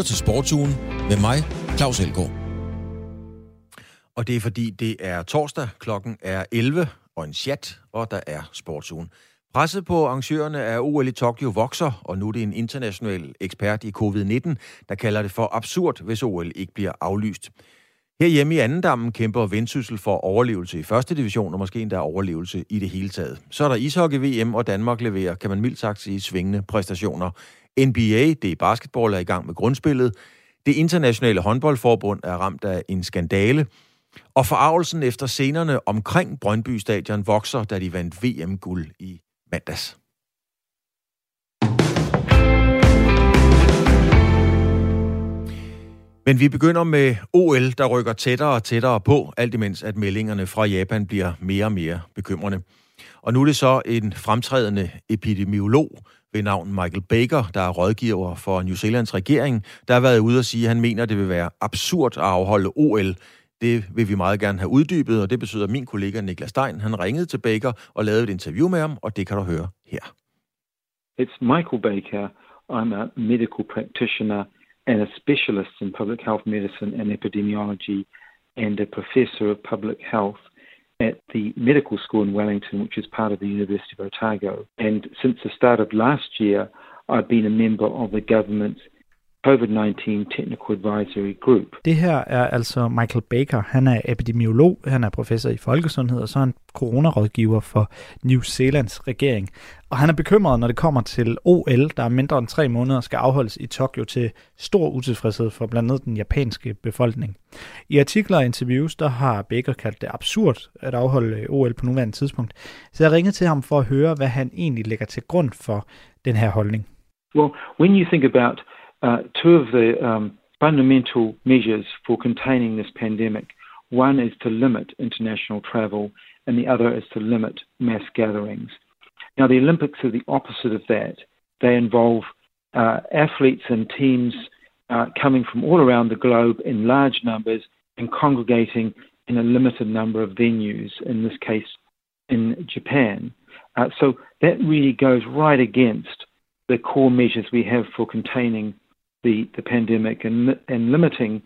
lytter til Sportsugen med mig, Claus Elgaard. Og det er fordi, det er torsdag, klokken er 11 og en chat, og der er Sportsugen. Presset på arrangørerne af OL i Tokyo vokser, og nu er det en international ekspert i covid-19, der kalder det for absurd, hvis OL ikke bliver aflyst. Herhjemme i Andendammen kæmper Vendsyssel for overlevelse i første division, og måske endda overlevelse i det hele taget. Så er der ishockey-VM, og Danmark leverer, kan man mildt sagt sige, svingende præstationer. NBA, det er basketball, er i gang med grundspillet. Det internationale håndboldforbund er ramt af en skandale. Og forarvelsen efter scenerne omkring Brøndby Stadion vokser, da de vandt VM-guld i mandags. Men vi begynder med OL, der rykker tættere og tættere på, alt imens at meldingerne fra Japan bliver mere og mere bekymrende. Og nu er det så en fremtrædende epidemiolog ved navn Michael Baker, der er rådgiver for New Zealands regering, der har været ude og sige, at han mener, at det vil være absurd at afholde OL. Det vil vi meget gerne have uddybet, og det betyder, at min kollega Niklas Stein, han ringede til Baker og lavede et interview med ham, og det kan du høre her. It's Michael Baker. I'm a medical practitioner and a specialist in public health medicine and epidemiology and a professor of public health at the medical school in Wellington, which is part of the University of Otago. And since the start of last year, I've been a member of the government's COVID-19 Technical Advisory Group. Det her er altså Michael Baker. Han er epidemiolog, han er professor i folkesundhed, og så er han coronarådgiver for New Zealands regering. Og han er bekymret, når det kommer til OL, der er mindre end tre måneder, skal afholdes i Tokyo til stor utilfredshed for blandt andet den japanske befolkning. I artikler og interviews, der har Baker kaldt det absurd at afholde OL på nuværende tidspunkt. Så jeg ringede til ham for at høre, hvad han egentlig lægger til grund for den her holdning. Well, when you think about uh, two of the um, fundamental measures for containing this pandemic. One is to limit international travel, and the other is to limit mass gatherings. Now, the Olympics are the opposite of that. They involve uh, athletes and teams uh, coming from all around the globe in large numbers and congregating in a limited number of venues, in this case in Japan. Uh, so that really goes right against the core measures we have for containing the, the pandemic and, and limiting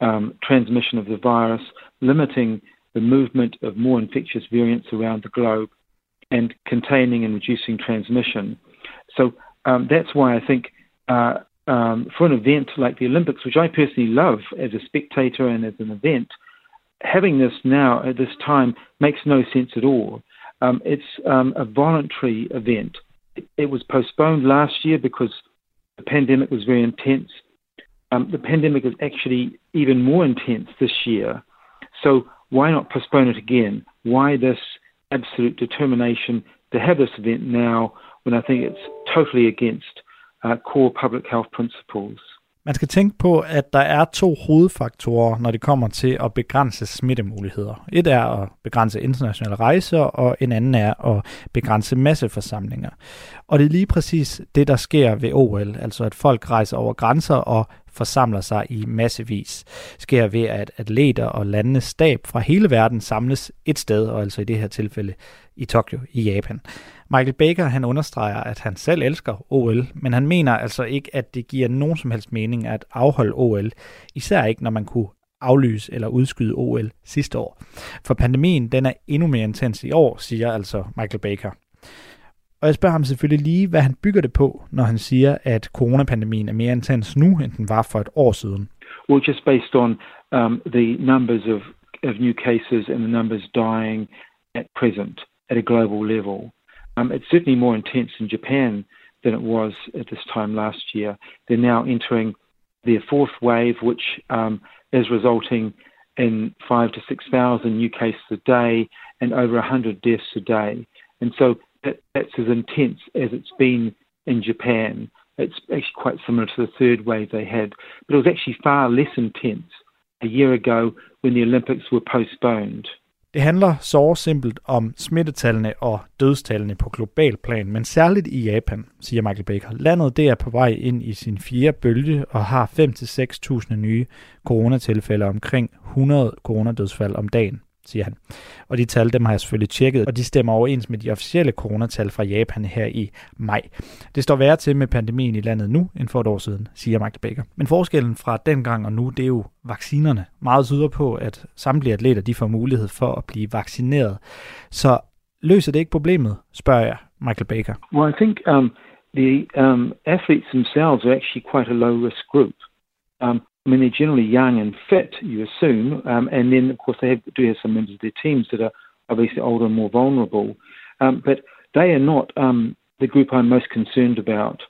um, transmission of the virus, limiting the movement of more infectious variants around the globe, and containing and reducing transmission. So um, that's why I think uh, um, for an event like the Olympics, which I personally love as a spectator and as an event, having this now at this time makes no sense at all. Um, it's um, a voluntary event. It, it was postponed last year because the pandemic was very intense. Um, the pandemic is actually even more intense this year. So why not postpone it again? Why this absolute determination to have this event now when I think it's totally against uh, core public health principles? Man skal tænke på, at der er to hovedfaktorer, når det kommer til at begrænse smittemuligheder. Et er at begrænse internationale rejser, og en anden er at begrænse masseforsamlinger. Og det er lige præcis det, der sker ved OL, altså at folk rejser over grænser og forsamler sig i massevis. Sker ved, at atleter og landenes stab fra hele verden samles et sted, og altså i det her tilfælde i Tokyo i Japan. Michael Baker han understreger, at han selv elsker OL, men han mener altså ikke, at det giver nogen som helst mening at afholde OL, især ikke når man kunne aflyse eller udskyde OL sidste år. For pandemien den er endnu mere intens i år, siger altså Michael Baker. Og jeg spørger ham selvfølgelig lige, hvad han bygger det på, når han siger, at coronapandemien er mere intens nu, end den var for et år siden. Well, just based on um, the numbers of, of new cases and the numbers dying at present at a global level. Um, it's certainly more intense in Japan than it was at this time last year. They're now entering their fourth wave, which um, is resulting in five to 6,000 new cases a day and over 100 deaths a day. And so that, that's as intense as it's been in Japan. It's actually quite similar to the third wave they had, but it was actually far less intense a year ago when the Olympics were postponed. Det handler så simpelt om smittetallene og dødstallene på global plan, men særligt i Japan, siger Michael Baker. Landet det er på vej ind i sin fjerde bølge og har 5-6.000 nye coronatilfælde omkring 100 coronadødsfald om dagen siger han. Og de tal, dem har jeg selvfølgelig tjekket, og de stemmer overens med de officielle coronatal fra Japan her i maj. Det står værre til med pandemien i landet nu end for et år siden, siger Magda Baker. Men forskellen fra dengang og nu, det er jo vaccinerne. Meget tyder på, at samtlige atleter de får mulighed for at blive vaccineret. Så løser det ikke problemet, spørger jeg Michael Baker. Well, I think um, the um, athletes themselves are actually quite a low risk group. Um, I mean, they're generally young and fit, you assume, um, and then of course they have, do have some members of their teams that are obviously older and more vulnerable. Um, but they are not um, the group I'm most concerned about.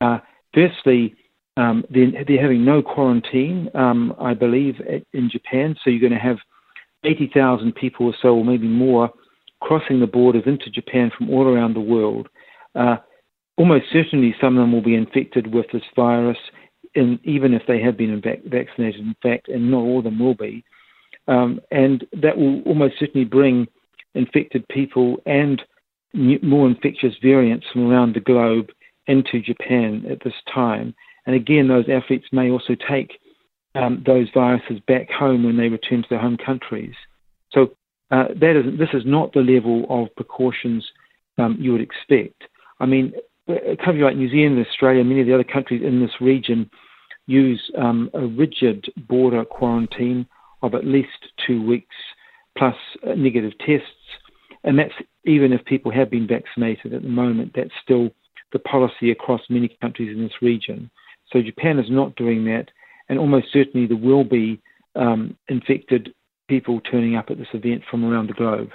Uh, firstly, um, they're, they're, having no quarantine, um, I believe, in Japan. So you're going to have 80,000 people or so, or maybe more, crossing the borders into Japan from all around the world. Uh, almost certainly, some of them will be infected with this virus, in, even if they have been vac- vaccinated, in fact, and not all of them will be. Um, and that will almost certainly bring infected people and new, more infectious variants from around the globe into Japan at this time. And again, those athletes may also take um, those viruses back home when they return to their home countries. So uh, that is, this is not the level of precautions um, you would expect. I mean, a country like New Zealand, Australia, many of the other countries in this region use um, a rigid border quarantine of at least two weeks uh, negative tests. And that's even if people have been vaccinated at the moment, that's still the policy across many countries in this region. So Japan is not doing that, and almost certainly there will be um, infected people turning up at this event from around the globe.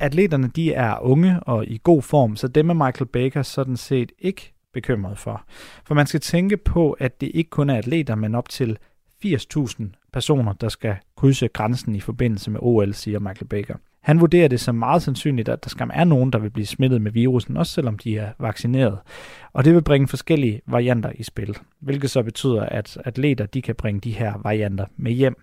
Atleterne de er unge og i god form, så dem er Michael Baker sådan set ikke bekymret for. For man skal tænke på, at det ikke kun er atleter, men op til 80.000 personer, der skal krydse grænsen i forbindelse med OL, siger Michael Baker. Han vurderer det som meget sandsynligt, at der skam er nogen, der vil blive smittet med virusen, også selvom de er vaccineret. Og det vil bringe forskellige varianter i spil, hvilket så betyder, at atleter de kan bringe de her varianter med hjem.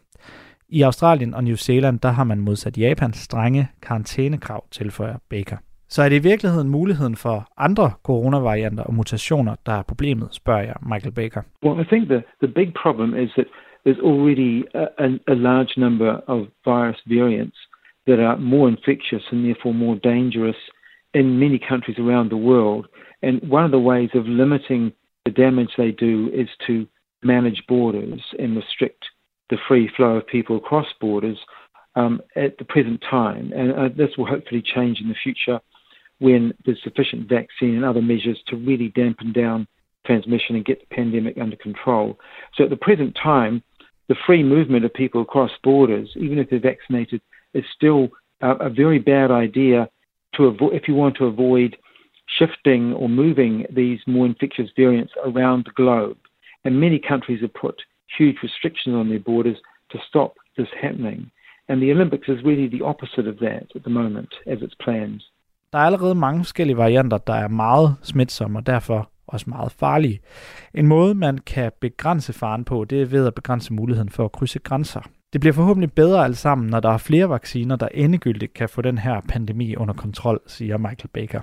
I Australien og New Zealand, der har man modsat Japans strenge karantænekrav, tilføjer Baker. Så er det i virkeligheden muligheden for andre coronavarianter og mutationer, der er problemet, spørger jeg Michael Baker. Well, I think the, the big problem is that there's already a, a, a large number of virus variants that are more infectious and therefore more dangerous in many countries around the world. And one of the ways of limiting the damage they do is to manage borders and restrict the free flow of people across borders um, at the present time. And uh, this will hopefully change in the future when there's sufficient vaccine and other measures to really dampen down transmission and get the pandemic under control. So at the present time, the free movement of people across borders, even if they're vaccinated, is still a, a very bad idea to avoid if you want to avoid shifting or moving these more infectious variants around the globe. And many countries have put huge restrictions on their borders to stop this happening. And the Olympics is really the opposite of that at the moment, as it's planned. Der er allerede mange forskellige varianter, der er meget smitsomme og derfor også meget farlige. En måde, man kan begrænse faren på, det er ved at begrænse muligheden for at krydse grænser. Det bliver forhåbentlig bedre alt sammen, når der er flere vacciner, der endegyldigt kan få den her pandemi under kontrol, siger Michael Baker.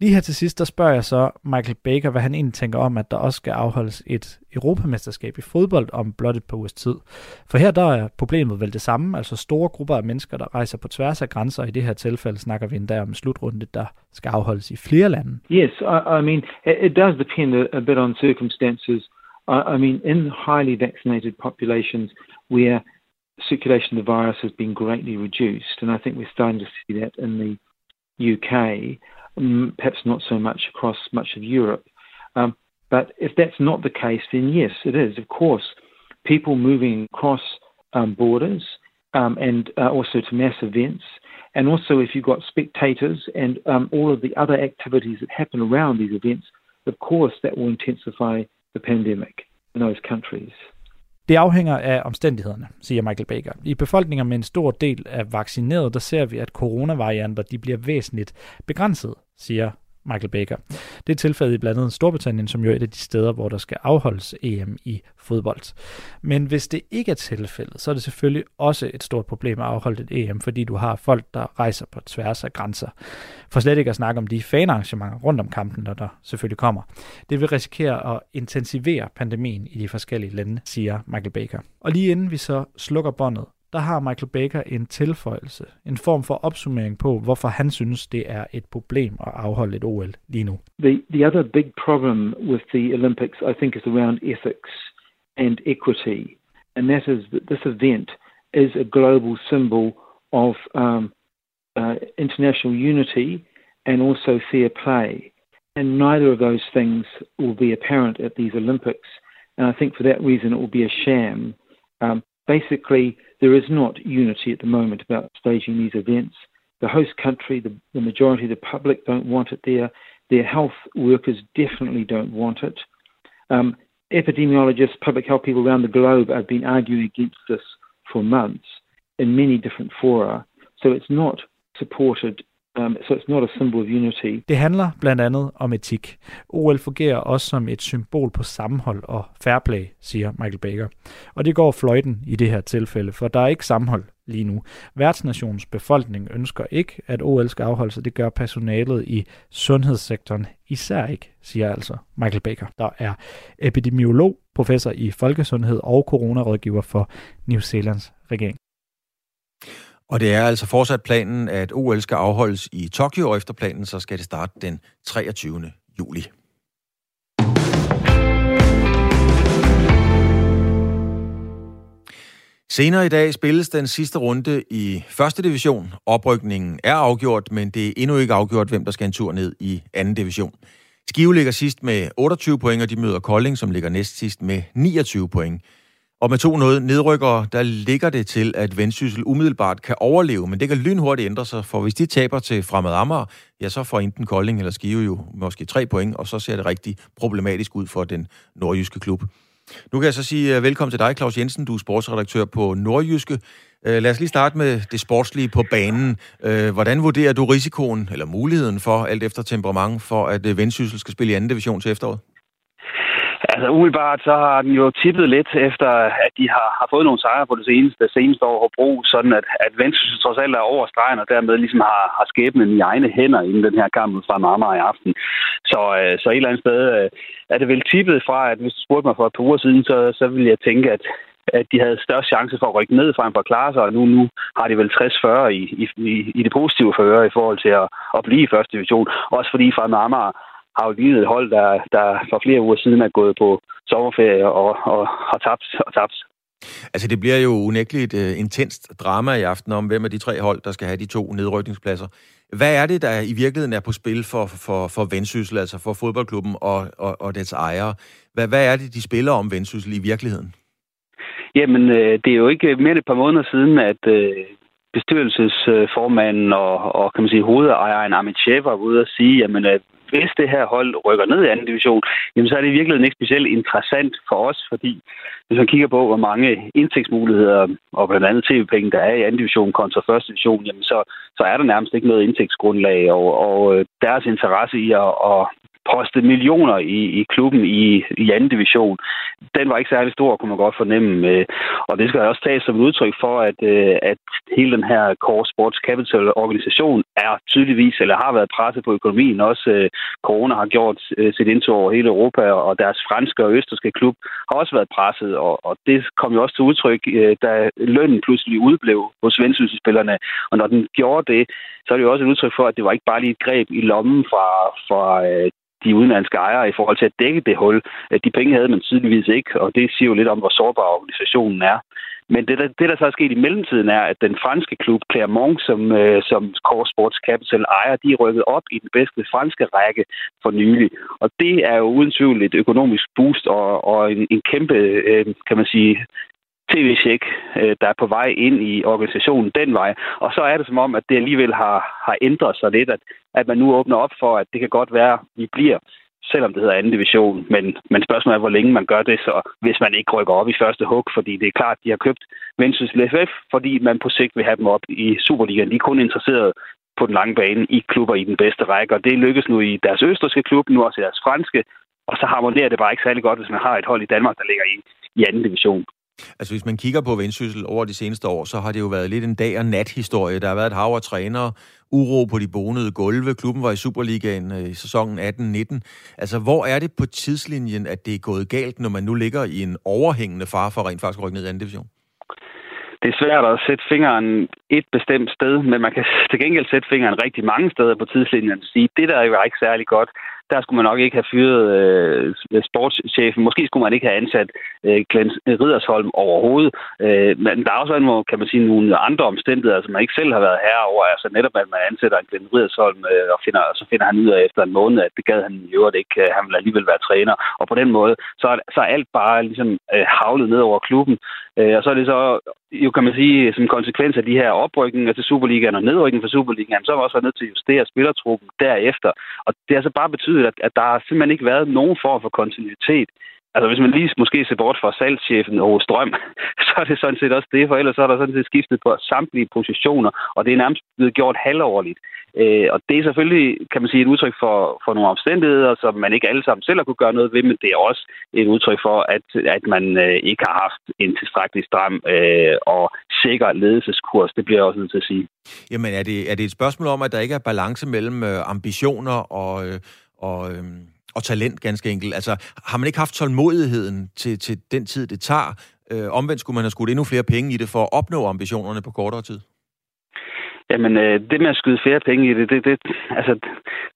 Lige her til sidst, der spørger jeg så Michael Baker, hvad han egentlig tænker om, at der også skal afholdes et europamesterskab i fodbold om blot et par ugers tid. For her der er problemet vel det samme, altså store grupper af mennesker, der rejser på tværs af grænser. I det her tilfælde snakker vi endda om slutrunde, der skal afholdes i flere lande. Yes, I, I mean, it does depend a, a bit on circumstances. I, I mean, in highly vaccinated populations where circulation of the virus has been greatly reduced, and I think we're starting to see that in the UK, perhaps not so much across much of Europe. Um, but if that's not the case, then yes, it is. Of course, people moving across um, borders um, and uh, also to mass events, and also if you've got spectators and um, all of the other activities that happen around these events, of course, that will intensify the pandemic in those countries. Det afhænger af omstændighederne, siger Michael Baker. I befolkninger med en stor del af vaccineret, der ser vi, at coronavarianter de bliver væsentligt begrænset, siger Michael Baker. Det er tilfældet i blandt andet Storbritannien, som jo er et af de steder, hvor der skal afholdes EM i fodbold. Men hvis det ikke er tilfældet, så er det selvfølgelig også et stort problem at afholde et EM, fordi du har folk, der rejser på tværs af grænser. For slet ikke at snakke om de fanarrangementer rundt om kampen, der, der selvfølgelig kommer. Det vil risikere at intensivere pandemien i de forskellige lande, siger Michael Baker. Og lige inden vi så slukker båndet, der har Michael Baker en tilføjelse, en form for opsummering på, hvorfor han synes, det er et problem at afholde et OL lige nu. The, the other big problem with the Olympics, I think, is around ethics and equity. And that is that this event is a global symbol of um, uh, international unity and also fair play. And neither of those things will be apparent at these Olympics. And I think for that reason it will be a sham. Um, basically, there is not unity at the moment about staging these events. The host country, the, the majority of the public don't want it there. Their health workers definitely don't want it. Um, epidemiologists, public health people around the globe have been arguing against this for months in many different fora. So it's not supported Um, so it's not a symbol of unity. Det handler blandt andet om etik. OL fungerer også som et symbol på sammenhold og fair play, siger Michael Baker. Og det går fløjten i det her tilfælde, for der er ikke sammenhold lige nu. Værtsnationens befolkning ønsker ikke, at OL skal afholdes, og det gør personalet i sundhedssektoren især ikke, siger altså Michael Baker, der er epidemiolog, professor i folkesundhed og coronarådgiver for New Zealands regering. Og det er altså fortsat planen, at OL skal afholdes i Tokyo, og efter planen så skal det starte den 23. juli. Senere i dag spilles den sidste runde i første division. Oprykningen er afgjort, men det er endnu ikke afgjort, hvem der skal en tur ned i anden division. Skive ligger sidst med 28 point, og de møder Kolding, som ligger næst sidst med 29 point. Og med to noget nedrykkere, der ligger det til, at Vendsyssel umiddelbart kan overleve, men det kan lynhurtigt ændre sig, for hvis de taber til Fremad Amager, ja, så får enten Kolding eller Skive jo måske tre point, og så ser det rigtig problematisk ud for den nordjyske klub. Nu kan jeg så sige øh, velkommen til dig, Claus Jensen. Du er sportsredaktør på Nordjyske. Øh, lad os lige starte med det sportslige på banen. Øh, hvordan vurderer du risikoen, eller muligheden for, alt efter temperament, for at Vendsyssel skal spille i anden division til efteråret? Altså umiddelbart så har den jo tippet lidt efter, at de har, har fået nogle sejre på det seneste, seneste år brug, sådan at, at Vendsyssel trods alt er over stregen, og dermed ligesom har, har skæbnen i egne hænder inden den her kamp fra Marmar i aften. Så, øh, så et eller andet sted øh, er det vel tippet fra, at hvis du spurgte mig for et par uger siden, så, så ville jeg tænke, at at de havde størst chance for at rykke ned frem for at klare sig, og nu, nu har de vel 60-40 i, i, i det positive føre i forhold til at, at blive i første division. Også fordi fra Marmar har jo lige et hold, der, der for flere uger siden er gået på sommerferie og, og har tabt og tabt. Altså, det bliver jo unægteligt uh, intenst drama i aften om, hvem af de tre hold, der skal have de to nedrykningspladser. Hvad er det, der i virkeligheden er på spil for, for, for Vendsyssel, altså for fodboldklubben og, og, og dets ejere? Hvad, hvad er det, de spiller om Vendsyssel i virkeligheden? Jamen, øh, det er jo ikke mere end et par måneder siden, at øh, bestyrelsesformanden og, og kan man sige, hovedejeren Amit Sheva var ude at sige, jamen, at hvis det her hold rykker ned i anden division, jamen så er det i virkeligheden ikke specielt interessant for os, fordi hvis man kigger på, hvor mange indtægtsmuligheder og blandt andet tv-penge, der er i anden division kontra første division, jamen så, så er der nærmest ikke noget indtægtsgrundlag, og, og øh, deres interesse i at, at postet millioner i, i klubben i, i anden division. Den var ikke særlig stor, kunne man godt fornemme. Øh, og det skal også tages som et udtryk for, at, øh, at hele den her Core Sports Capital organisation er tydeligvis, eller har været presset på økonomien. Også øh, corona har gjort øh, sit indtog over hele Europa, og deres franske og østerske klub har også været presset. Og, og det kom jo også til udtryk, øh, da lønnen pludselig udblev hos vendsysselsspillerne. Og når den gjorde det, så er det jo også et udtryk for, at det var ikke bare lige et greb i lommen fra, fra øh, de udenlandske ejere i forhold til at dække det hul. De penge havde man tydeligvis ikke, og det siger jo lidt om, hvor sårbar organisationen er. Men det, der, det, der så er sket i mellemtiden, er, at den franske klub Clermont, som, øh, som Core Sports Capital ejer, de er rykket op i den bedste franske række for nylig. Og det er jo uden tvivl et økonomisk boost og, og en, en kæmpe, øh, kan man sige, tv-check, øh, der er på vej ind i organisationen den vej. Og så er det som om, at det alligevel har, har ændret sig lidt, at, at man nu åbner op for, at det kan godt være, at vi bliver selvom det hedder anden division. Men, men spørgsmålet er, hvor længe man gør det, så hvis man ikke rykker op i første hug, fordi det er klart, at de har købt Vendsyssel FF, fordi man på sigt vil have dem op i Superligaen. De er kun interesseret på den lange bane i klubber i den bedste række, og det lykkes nu i deres østerske klub, nu også i deres franske, og så harmonerer det bare ikke særlig godt, hvis man har et hold i Danmark, der ligger i, i anden division. Altså hvis man kigger på Vendsyssel over de seneste år, så har det jo været lidt en dag- og nat-historie. Der har været et hav af trænere, uro på de bonede gulve. Klubben var i Superligaen øh, i sæsonen 18-19. Altså hvor er det på tidslinjen, at det er gået galt, når man nu ligger i en overhængende fare for rent faktisk at rykke ned i anden division? det er svært at sætte fingeren et bestemt sted, men man kan til gengæld sætte fingeren rigtig mange steder på tidslinjen og sige, det der er jo ikke særlig godt der skulle man nok ikke have fyret øh, sportschefen. Måske skulle man ikke have ansat øh, Glenn Ridersholm overhovedet. Øh, men der er også nogle, kan man sige, nogle andre omstændigheder, som man ikke selv har været herre over. Altså netop, at man ansætter en Glenn Ridersholm, øh, og finder, så finder han ud af efter en måned, at det gad han i øvrigt ikke. Øh, han vil alligevel være træner. Og på den måde, så er, så er alt bare ligesom øh, havlet ned over klubben. Øh, og så er det så, jo kan man sige, som konsekvens af de her oprykninger til Superligaen og nedrykningen for Superligaen, så er man også nødt til at justere spillertruppen derefter. Og det har så bare betydet, at, at der har simpelthen ikke været nogen form for kontinuitet Altså, hvis man lige måske ser bort fra salgschefen og Strøm, så er det sådan set også det, for ellers så er der sådan set skiftet på samtlige positioner, og det er nærmest blevet gjort halvårligt. Øh, og det er selvfølgelig, kan man sige, et udtryk for, for nogle omstændigheder, som man ikke alle sammen selv har kunne gøre noget ved, men det er også et udtryk for, at, at man øh, ikke har haft en tilstrækkelig stram øh, og sikker ledelseskurs. Det bliver jeg også nødt til at sige. Jamen, er det, er det et spørgsmål om, at der ikke er balance mellem øh, ambitioner og... Øh, og øh og talent, ganske enkelt. Altså, har man ikke haft tålmodigheden til, til den tid, det tager? Øh, omvendt skulle man have skudt endnu flere penge i det for at opnå ambitionerne på kortere tid? Jamen, øh, det med at skyde flere penge i det, det, det, altså,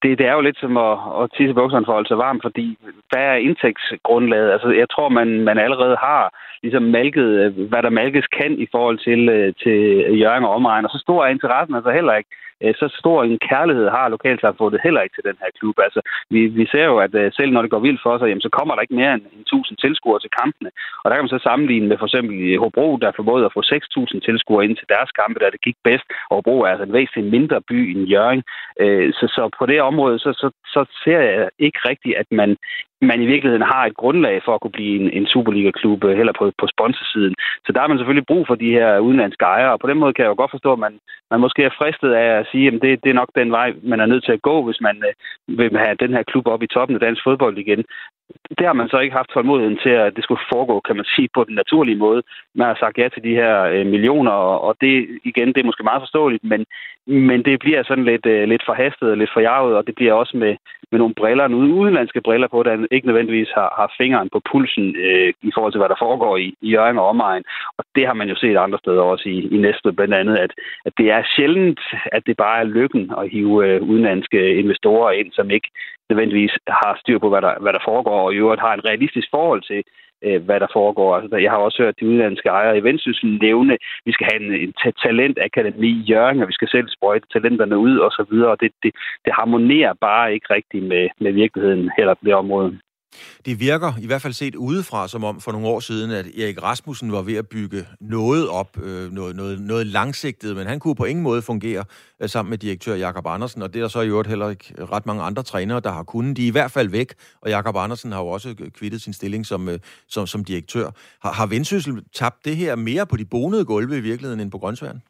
det, det er jo lidt som at, at tisse bukserne for at holde sig varm, fordi hvad er indtægtsgrundlaget? Altså, jeg tror, man, man allerede har ligesom malket, øh, hvad der malkes kan i forhold til, øh, til Jørgen og omegn, og så stor er interessen altså heller ikke. Øh, så stor en kærlighed har lokalsamfundet heller ikke til den her klub. Altså, vi, vi ser jo, at øh, selv når det går vildt for sig, jamen, så kommer der ikke mere end 1000 tilskuere til kampene. Og der kan man så sammenligne med for eksempel Hobro, der formåede at få 6000 tilskuere ind til deres kampe, da det gik bedst. Og Hobro er altså en væsentlig mindre by end Jørgen. Øh, så, så på det område, så, så, så ser jeg ikke rigtigt, at man man i virkeligheden har et grundlag for at kunne blive en, en Superliga-klub, øh, heller på, på sponsorsiden. Så der har man selvfølgelig brug for de her udenlandske ejere, og på den måde kan jeg jo godt forstå, at man, man måske er fristet af at sige, at det, det er nok den vej, man er nødt til at gå, hvis man øh, vil have den her klub op i toppen af dansk fodbold igen. Det har man så ikke haft tålmodigheden til, at det skulle foregå, kan man sige, på den naturlige måde. Man har sagt ja til de her øh, millioner, og det igen, det er måske meget forståeligt, men, men det bliver sådan lidt, øh, lidt forhastet og lidt forjaget, og det bliver også med, med nogle briller, nogle udenlandske briller på, der ikke nødvendigvis har, har fingeren på pulsen øh, i forhold til, hvad der foregår i, i Jørgen og omegn. Og det har man jo set andre steder også i, i næste blandt andet, at, at det er sjældent, at det bare er lykken at hive øh, udenlandske investorer ind, som ikke nødvendigvis har styr på, hvad der, hvad der foregår, og i øvrigt har en realistisk forhold til, øh, hvad der foregår. Altså, jeg har også hørt de udenlandske ejere i Vendsyssel nævne, at vi skal have en, en talentakademi i Jørgen, og vi skal selv sprøjte talenterne ud og så videre. Og det, det, det harmonerer bare ikke rigtigt med, med virkeligheden heller på det område. Det virker, i hvert fald set udefra, som om for nogle år siden, at Erik Rasmussen var ved at bygge noget op, øh, noget, noget, noget langsigtet, men han kunne på ingen måde fungere øh, sammen med direktør Jakob Andersen, og det er der så i øvrigt heller ikke ret mange andre trænere, der har kunnet. De er i hvert fald væk, og Jakob Andersen har jo også øh, kvittet sin stilling som, øh, som, som direktør. Har, har Vendsyssel tabt det her mere på de bonede gulve i virkeligheden end på grøntsværen?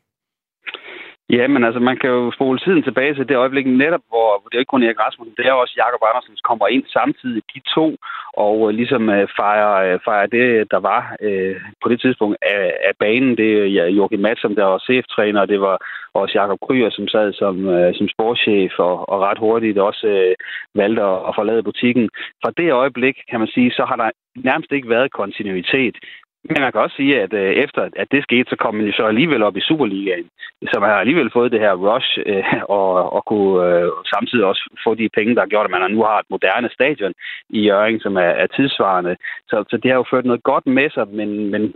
Ja, men altså, man kan jo spole tiden tilbage til det øjeblik netop, hvor, hvor det er ikke kun Erik Rasmussen, det er også Jakob Andersen, som kommer ind samtidig, de to, og uh, ligesom øh, fejrer, uh, fejrer det, der var øh, på det tidspunkt af, af banen. Det er ja, Joachim Madsen, som der var CF-træner, og det var også Jakob Kryer, som sad som, øh, som sportschef, og, og ret hurtigt også øh, valgte at, at forlade butikken. Fra det øjeblik, kan man sige, så har der nærmest ikke været kontinuitet. Men man kan også sige, at øh, efter at det skete, så kom man jo så alligevel op i Superligaen. Så man har alligevel fået det her rush øh, og, og kunne øh, samtidig også få de penge, der har gjort, at man nu har et moderne stadion i Jørgen, som er, er tidsvarende. Så, så det har jo ført noget godt med sig, men, men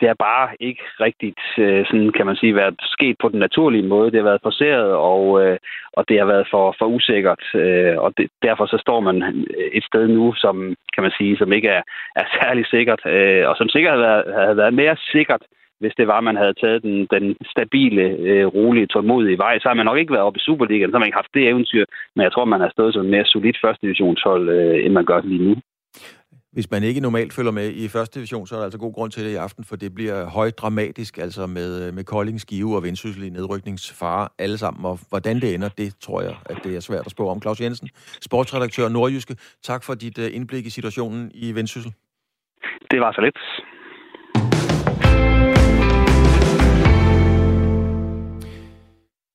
det har bare ikke rigtigt, øh, sådan kan man sige, været sket på den naturlige måde. Det har været forceret, og, øh, og det har været for, for usikkert. Øh, og det, derfor så står man et sted nu, som kan man sige, som ikke er, er særlig sikkert, øh, og som sikkert havde været, havde været mere sikkert, hvis det var, man havde taget den, den stabile, øh, rolige, tålmodige vej, så har man nok ikke været oppe i Superligaen, så har man ikke haft det eventyr, men jeg tror, man har stået som en mere solid første divisionshold, øh, end man gør lige nu. Hvis man ikke normalt følger med i første division, så er der altså god grund til det i aften, for det bliver højt dramatisk, altså med, øh, med Kolding, Skive og Vendsyssel i nedrykningsfare alle sammen. Og hvordan det ender, det tror jeg, at det er svært at spå om. Claus Jensen, sportsredaktør Nordjyske, tak for dit øh, indblik i situationen i Vendsyssel. Det var så lidt.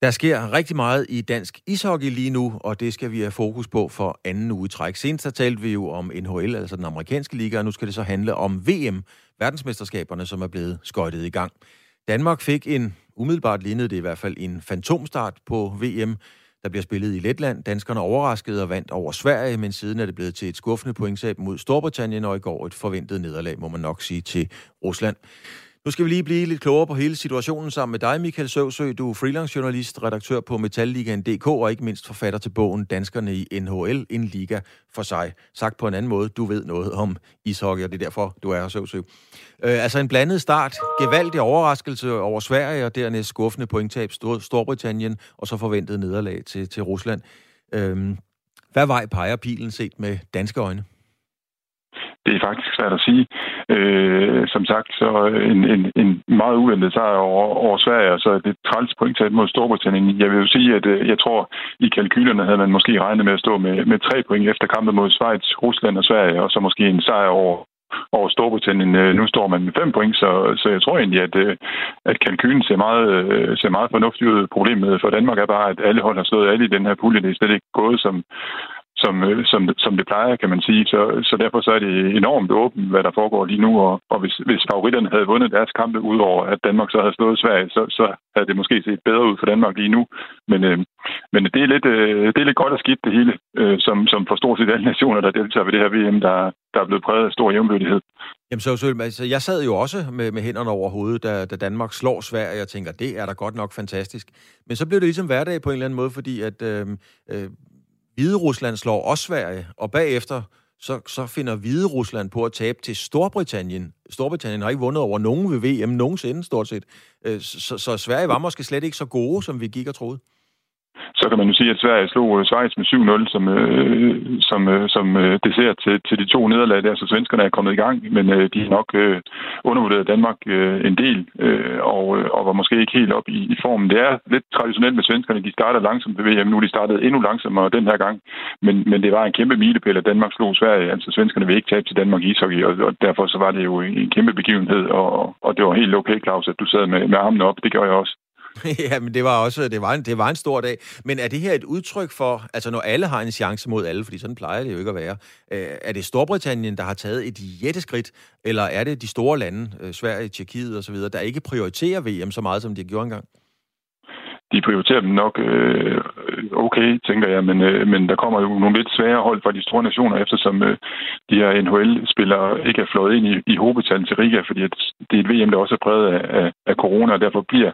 Der sker rigtig meget i dansk ishockey lige nu, og det skal vi have fokus på for anden uge træk. Senest har talt vi jo om NHL, altså den amerikanske liga, og nu skal det så handle om VM, verdensmesterskaberne, som er blevet skøjtet i gang. Danmark fik en, umiddelbart lignede det i hvert fald, en fantomstart på VM, der bliver spillet i Letland. Danskerne overraskede og vandt over Sverige, men siden er det blevet til et skuffende pointsab mod Storbritannien, og i går et forventet nederlag, må man nok sige, til Rusland. Nu skal vi lige blive lidt klogere på hele situationen sammen med dig, Michael Søvsø. Du er freelance-journalist, redaktør på Metalligaen.dk og ikke mindst forfatter til bogen Danskerne i NHL, en liga for sig. Sagt på en anden måde, du ved noget om ishockey, og det er derfor, du er her, Søvsø. Øh, altså en blandet start, gevaldig overraskelse over Sverige, og dernæst skuffende pointtab Stor- Storbritannien, og så forventet nederlag til, til Rusland. Øh, hvad vej peger pilen set med danske øjne? Det er faktisk svært at sige. Øh, som sagt, så en, en, en meget uventet sejr over, over Sverige, og så det træls pointtab mod Storbritannien. Jeg vil jo sige, at øh, jeg tror, i kalkylerne havde man måske regnet med at stå med, med tre point efter kampen mod Schweiz, Rusland og Sverige, og så måske en sejr over over Storbritannien. Øh, nu står man med fem point, så, så jeg tror egentlig, at, øh, at kalkylen ser meget, ser meget fornuftig ud. Problemet for Danmark er bare, at alle hold har slået alle i den her pulje. Det er slet ikke gået, som, som, øh, som, som det plejer, kan man sige. Så, så derfor så er det enormt åbent, hvad der foregår lige nu. Og, og hvis, hvis favoritterne havde vundet deres kampe, udover at Danmark så havde slået Sverige, så, så havde det måske set bedre ud for Danmark lige nu. Men, øh, men det, er lidt, øh, det er lidt godt at skidt det hele, øh, som, som for stort set alle nationer, der deltager ved det her VM, der, der er blevet præget af stor jævnbyrdighed. Jamen så, så altså, jeg sad jo også med, med hænderne over hovedet, da, da Danmark slår Sverige, og jeg tænker, det er da godt nok fantastisk. Men så blev det ligesom hverdag på en eller anden måde, fordi at øh, øh, Hvide Rusland slår også Sverige, og bagefter så, så finder Hvide Rusland på at tabe til Storbritannien. Storbritannien har ikke vundet over nogen ved VM nogensinde, stort set. Øh, så, så Sverige var måske slet ikke så gode, som vi gik og troede. Så kan man jo sige, at Sverige slog øh, Schweiz med 7-0 som, øh, som, øh, som øh, dessert til, til de to nederlag der, så svenskerne er kommet i gang, men øh, de har nok øh, undervurderet Danmark øh, en del, øh, og, øh, og var måske ikke helt op i, i formen. Det er lidt traditionelt med svenskerne, de starter langsomt ved VM, nu de startede endnu langsommere den her gang, men, men det var en kæmpe milepæl, at Danmark slog Sverige, altså svenskerne vil ikke tabe til Danmark i ishockey, og, og derfor så var det jo en kæmpe begivenhed, og, og det var helt okay, Claus, at du sad med, med armene op, det gør jeg også. ja, men det var også det var, en, det var en stor dag. Men er det her et udtryk for, altså når alle har en chance mod alle, fordi sådan plejer det jo ikke at være, øh, er det Storbritannien, der har taget et jætteskridt, eller er det de store lande, øh, Sverige, Tjekkiet osv., der ikke prioriterer VM så meget, som de gjorde engang? De prioriterer dem nok øh, okay, tænker jeg, men, øh, men der kommer jo nogle lidt svære hold fra de store nationer, eftersom øh, de her NHL-spillere ikke er flået ind i, i hovedbetaljen til Riga, fordi at det er et VM, der også er præget af, af, af corona, og derfor bliver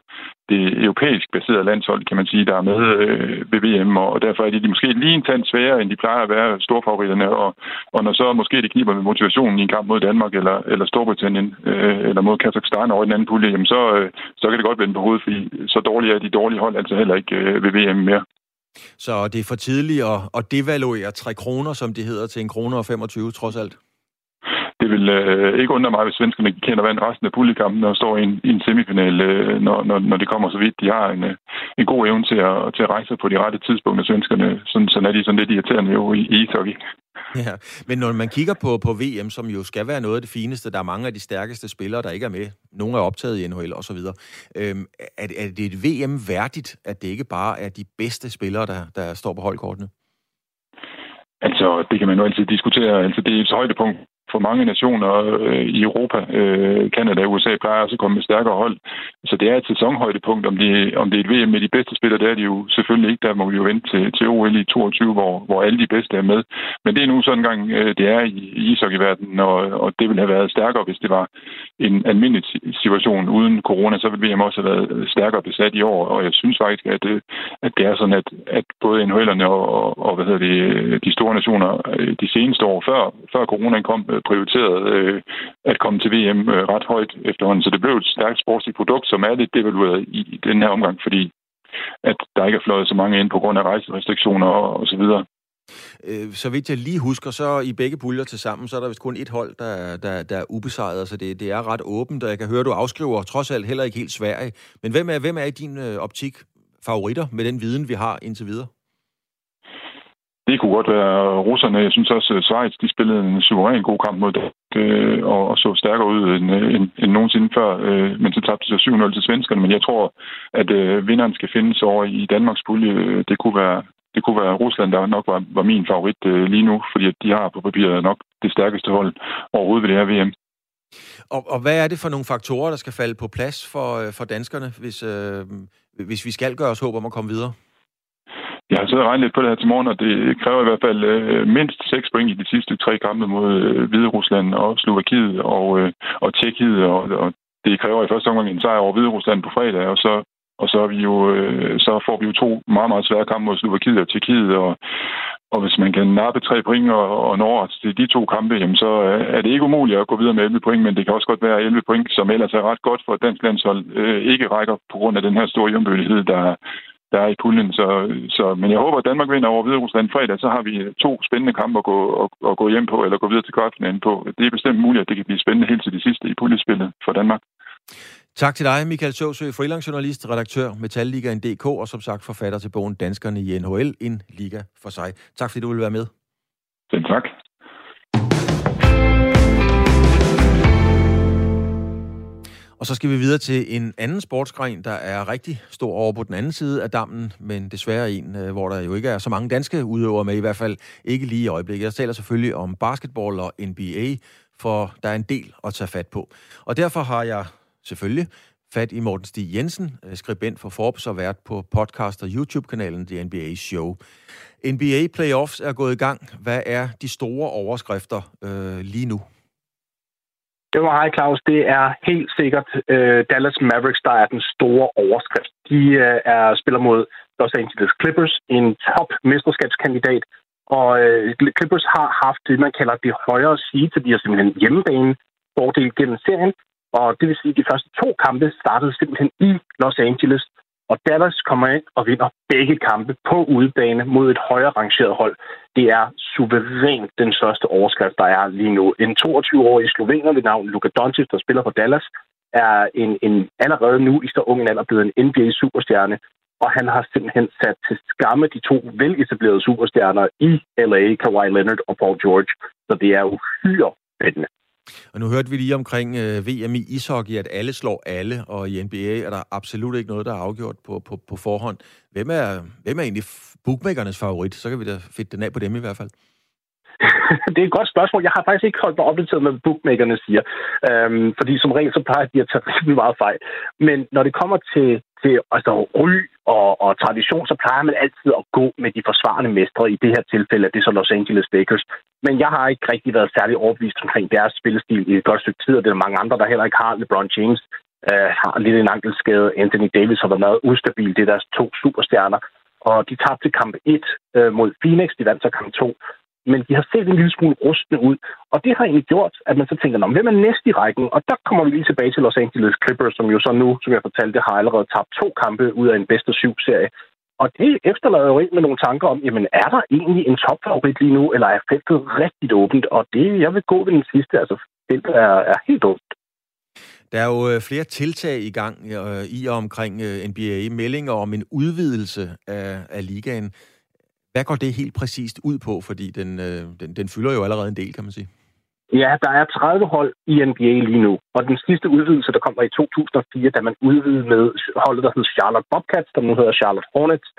det europæisk baserede landshold, kan man sige, der er med øh, ved VM, og derfor er de, de måske lige en tand sværere, end de plejer at være storfavoritterne, og, og når så måske det kniber med motivationen i en kamp mod Danmark eller, eller Storbritannien, øh, eller mod Kazakhstan over i den anden pulje, jamen så, øh, så kan det godt vende på hovedet, fordi så dårlige er de dårlige hold altså heller ikke øh, ved VM mere. Så det er for tidligt at, at devaluere 3 kroner, som det hedder, til en kroner og 25 trods alt? Det vil øh, ikke undre mig, hvis svenskerne kender vand resten af puljekampen og står i en, i en semifinal, øh, når, når, når det kommer så vidt. De har en, øh, en god evne til at, til at rejse på de rette tidspunkter, svenskerne. Sådan, sådan er de sådan lidt irriterende jo i, i ishockey. Ja, men når man kigger på, på VM, som jo skal være noget af det fineste, der er mange af de stærkeste spillere, der ikke er med. Nogle er optaget i NHL og så videre. Øhm, er, er det et VM værdigt, at det ikke bare er de bedste spillere, der, der står på holdkortene? Altså, det kan man jo altid diskutere. Altså, det er et højdepunkt for mange nationer øh, i Europa, øh, Kanada og USA, plejer også at komme med stærkere hold. Så det er et sæsonhøjdepunkt. Om det, om det er et VM med de bedste spillere, det er det jo selvfølgelig ikke. Der må vi jo vente til, til OL i 22, hvor, hvor alle de bedste er med. Men det er nu sådan en gang, øh, det er i, i ishockeyverdenen, og, og det ville have været stærkere, hvis det var en almindelig situation uden corona, så ville VM også have været stærkere besat i år. Og jeg synes faktisk, at, øh, at det er sådan, at, at både NHL'erne og, og, og hvad hedder det, de store nationer øh, de seneste år, før, før corona kom, Øh, prioriteret øh, at komme til VM øh, ret højt efterhånden. Så det blev et stærkt sportsligt produkt, som er lidt devalueret i den her omgang, fordi at der ikke er fløjet så mange ind på grund af rejserestriktioner og, og så videre. Øh, så vidt jeg lige husker, så i begge puljer til sammen, så er der vist kun et hold, der, der, der er ubesejret, så det, det er ret åbent, og jeg kan høre, du afskriver trods alt heller ikke helt Sverige. Men hvem er, hvem er i din øh, optik favoritter med den viden, vi har indtil videre? Det kunne godt være russerne. Jeg synes også, at Schweiz de spillede en suveræn god kamp mod det, øh, og, og så stærkere ud end, øh, end, end nogensinde før. Øh, men så tabte de 7-0 til svenskerne. Men jeg tror, at øh, vinderen skal findes over i Danmarks pulje. Det kunne være, det kunne være Rusland, der nok var, var min favorit øh, lige nu, fordi de har på papiret nok det stærkeste hold overhovedet ved det her VM. Og, og hvad er det for nogle faktorer, der skal falde på plads for, øh, for danskerne, hvis, øh, hvis vi skal gøre os håb om at komme videre? Jeg har siddet og regnet lidt på det her til morgen, og det kræver i hvert fald øh, mindst 6 point i de sidste tre kampe mod øh, Hvide Rusland og Slovakiet og, øh, og Tjekkiet, og, og det kræver i første omgang en sejr over Hvide Rusland på fredag, og så og så, er vi jo, øh, så får vi jo to meget, meget svære kampe mod Slovakiet og Tjekkiet, og, og hvis man kan nappe tre point og, og nå til de to kampe, jamen så øh, er det ikke umuligt at gå videre med 11 point, men det kan også godt være 11 point, som ellers er ret godt for et dansk landshold, øh, ikke rækker på grund af den her store jævnbødighed, der, der er i puljen. Så, så, men jeg håber, at Danmark vinder over Hvide Rusland fredag, så har vi to spændende kampe at gå, at, at gå hjem på, eller gå videre til kvartfinalen på. Det er bestemt muligt, at det kan blive spændende helt til de sidste i puljespillet for Danmark. Tak til dig, Michael Søsø, freelancejournalist, redaktør Metalligaen DK, og som sagt forfatter til bogen Danskerne i NHL, en liga for sig. Tak fordi du vil være med. Selv tak. Og så skal vi videre til en anden sportsgren, der er rigtig stor over på den anden side af dammen, men desværre en, øh, hvor der jo ikke er så mange danske udøvere med, i hvert fald ikke lige i øjeblikket. Jeg taler selvfølgelig om basketball og NBA, for der er en del at tage fat på. Og derfor har jeg selvfølgelig fat i Morten Stig Jensen, øh, skribent for Forbes og vært på podcast og YouTube-kanalen The NBA Show. NBA Playoffs er gået i gang. Hvad er de store overskrifter øh, lige nu? Det var hej Claus. Det er helt sikkert øh, Dallas Mavericks, der er den store overskrift. De øh, er spiller mod Los Angeles Clippers, en top mesterskabskandidat. Og øh, Clippers har haft det, man kalder det højere sige, så de har simpelthen hjemmebane fordel gennem serien. Og det vil sige, at de første to kampe startede simpelthen i Los Angeles. Og Dallas kommer ind og vinder begge kampe på udebane mod et højere rangeret hold. Det er suverænt den største overskrift, der er lige nu. En 22-årig slovener ved navn Luka Doncic, der spiller for Dallas, er en, en allerede nu i så ung alder blevet en NBA-superstjerne. Og han har simpelthen sat til skamme de to veletablerede superstjerner i LA, Kawhi Leonard og Paul George. Så det er uhyre spændende. Og nu hørte vi lige omkring øh, VM i ishockey, at alle slår alle, og i NBA er der absolut ikke noget, der er afgjort på, på, på forhånd. Hvem er, hvem er egentlig bookmakernes favorit? Så kan vi da fedte den af på dem i hvert fald. det er et godt spørgsmål. Jeg har faktisk ikke holdt mig opdateret med, hvad bookmakerne siger. Øhm, fordi som regel, så plejer de at tage rigtig meget fejl. Men når det kommer til, til altså, ry og, og tradition, så plejer man altid at gå med de forsvarende mestre. I det her tilfælde er det så Los Angeles Lakers. Men jeg har ikke rigtig været særlig overbevist omkring deres spillestil i et godt stykke tid, og det er mange andre, der heller ikke har. LeBron James øh, har lidt en ankelskade. Anthony Davis har været meget ustabil. Det er deres to superstjerner. Og de tabte kamp 1 øh, mod Phoenix. De vandt så kamp 2 men de har set en lille smule rustne ud. Og det har egentlig gjort, at man så tænker, hvem er næste i rækken? Og der kommer vi lige tilbage til Los Angeles Clippers, som jo så nu, som jeg fortalte, har allerede tabt to kampe ud af en bedste syv serie. Og det efterlader jo ikke med nogle tanker om, jamen er der egentlig en topfavorit lige nu, eller er feltet rigtig åbent? Og det, jeg vil gå ved den sidste, altså feltet er, er helt åbent. Der er jo øh, flere tiltag i gang øh, i og omkring øh, NBA. Meldinger om en udvidelse af, af ligaen. Hvad går det helt præcist ud på? Fordi den, øh, den, den fylder jo allerede en del, kan man sige. Ja, der er 30 hold i NBA lige nu. Og den sidste udvidelse, der kom var i 2004, da man udvidede med holdet, der hed Charlotte Bobcats, der nu hedder Charlotte Hornets.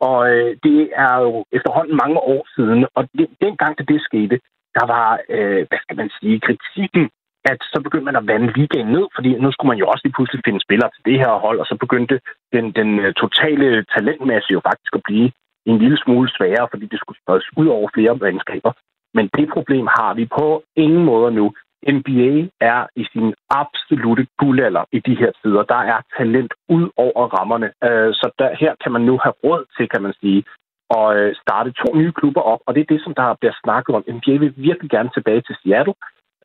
Og øh, det er jo efterhånden mange år siden. Og det, dengang, da det skete, der var, øh, hvad skal man sige, kritikken at så begyndte man at vande ligaen ned, fordi nu skulle man jo også lige pludselig finde spillere til det her hold, og så begyndte den, den øh, totale talentmasse jo faktisk at blive en lille smule sværere, fordi det skulle spredes ud over flere mandskaber. Men det problem har vi på ingen måde nu. NBA er i sin absolute guldalder i de her tider. Der er talent ud over rammerne. Øh, så der, her kan man nu have råd til, kan man sige, at øh, starte to nye klubber op. Og det er det, som der bliver snakket om. NBA vil virkelig gerne tilbage til Seattle.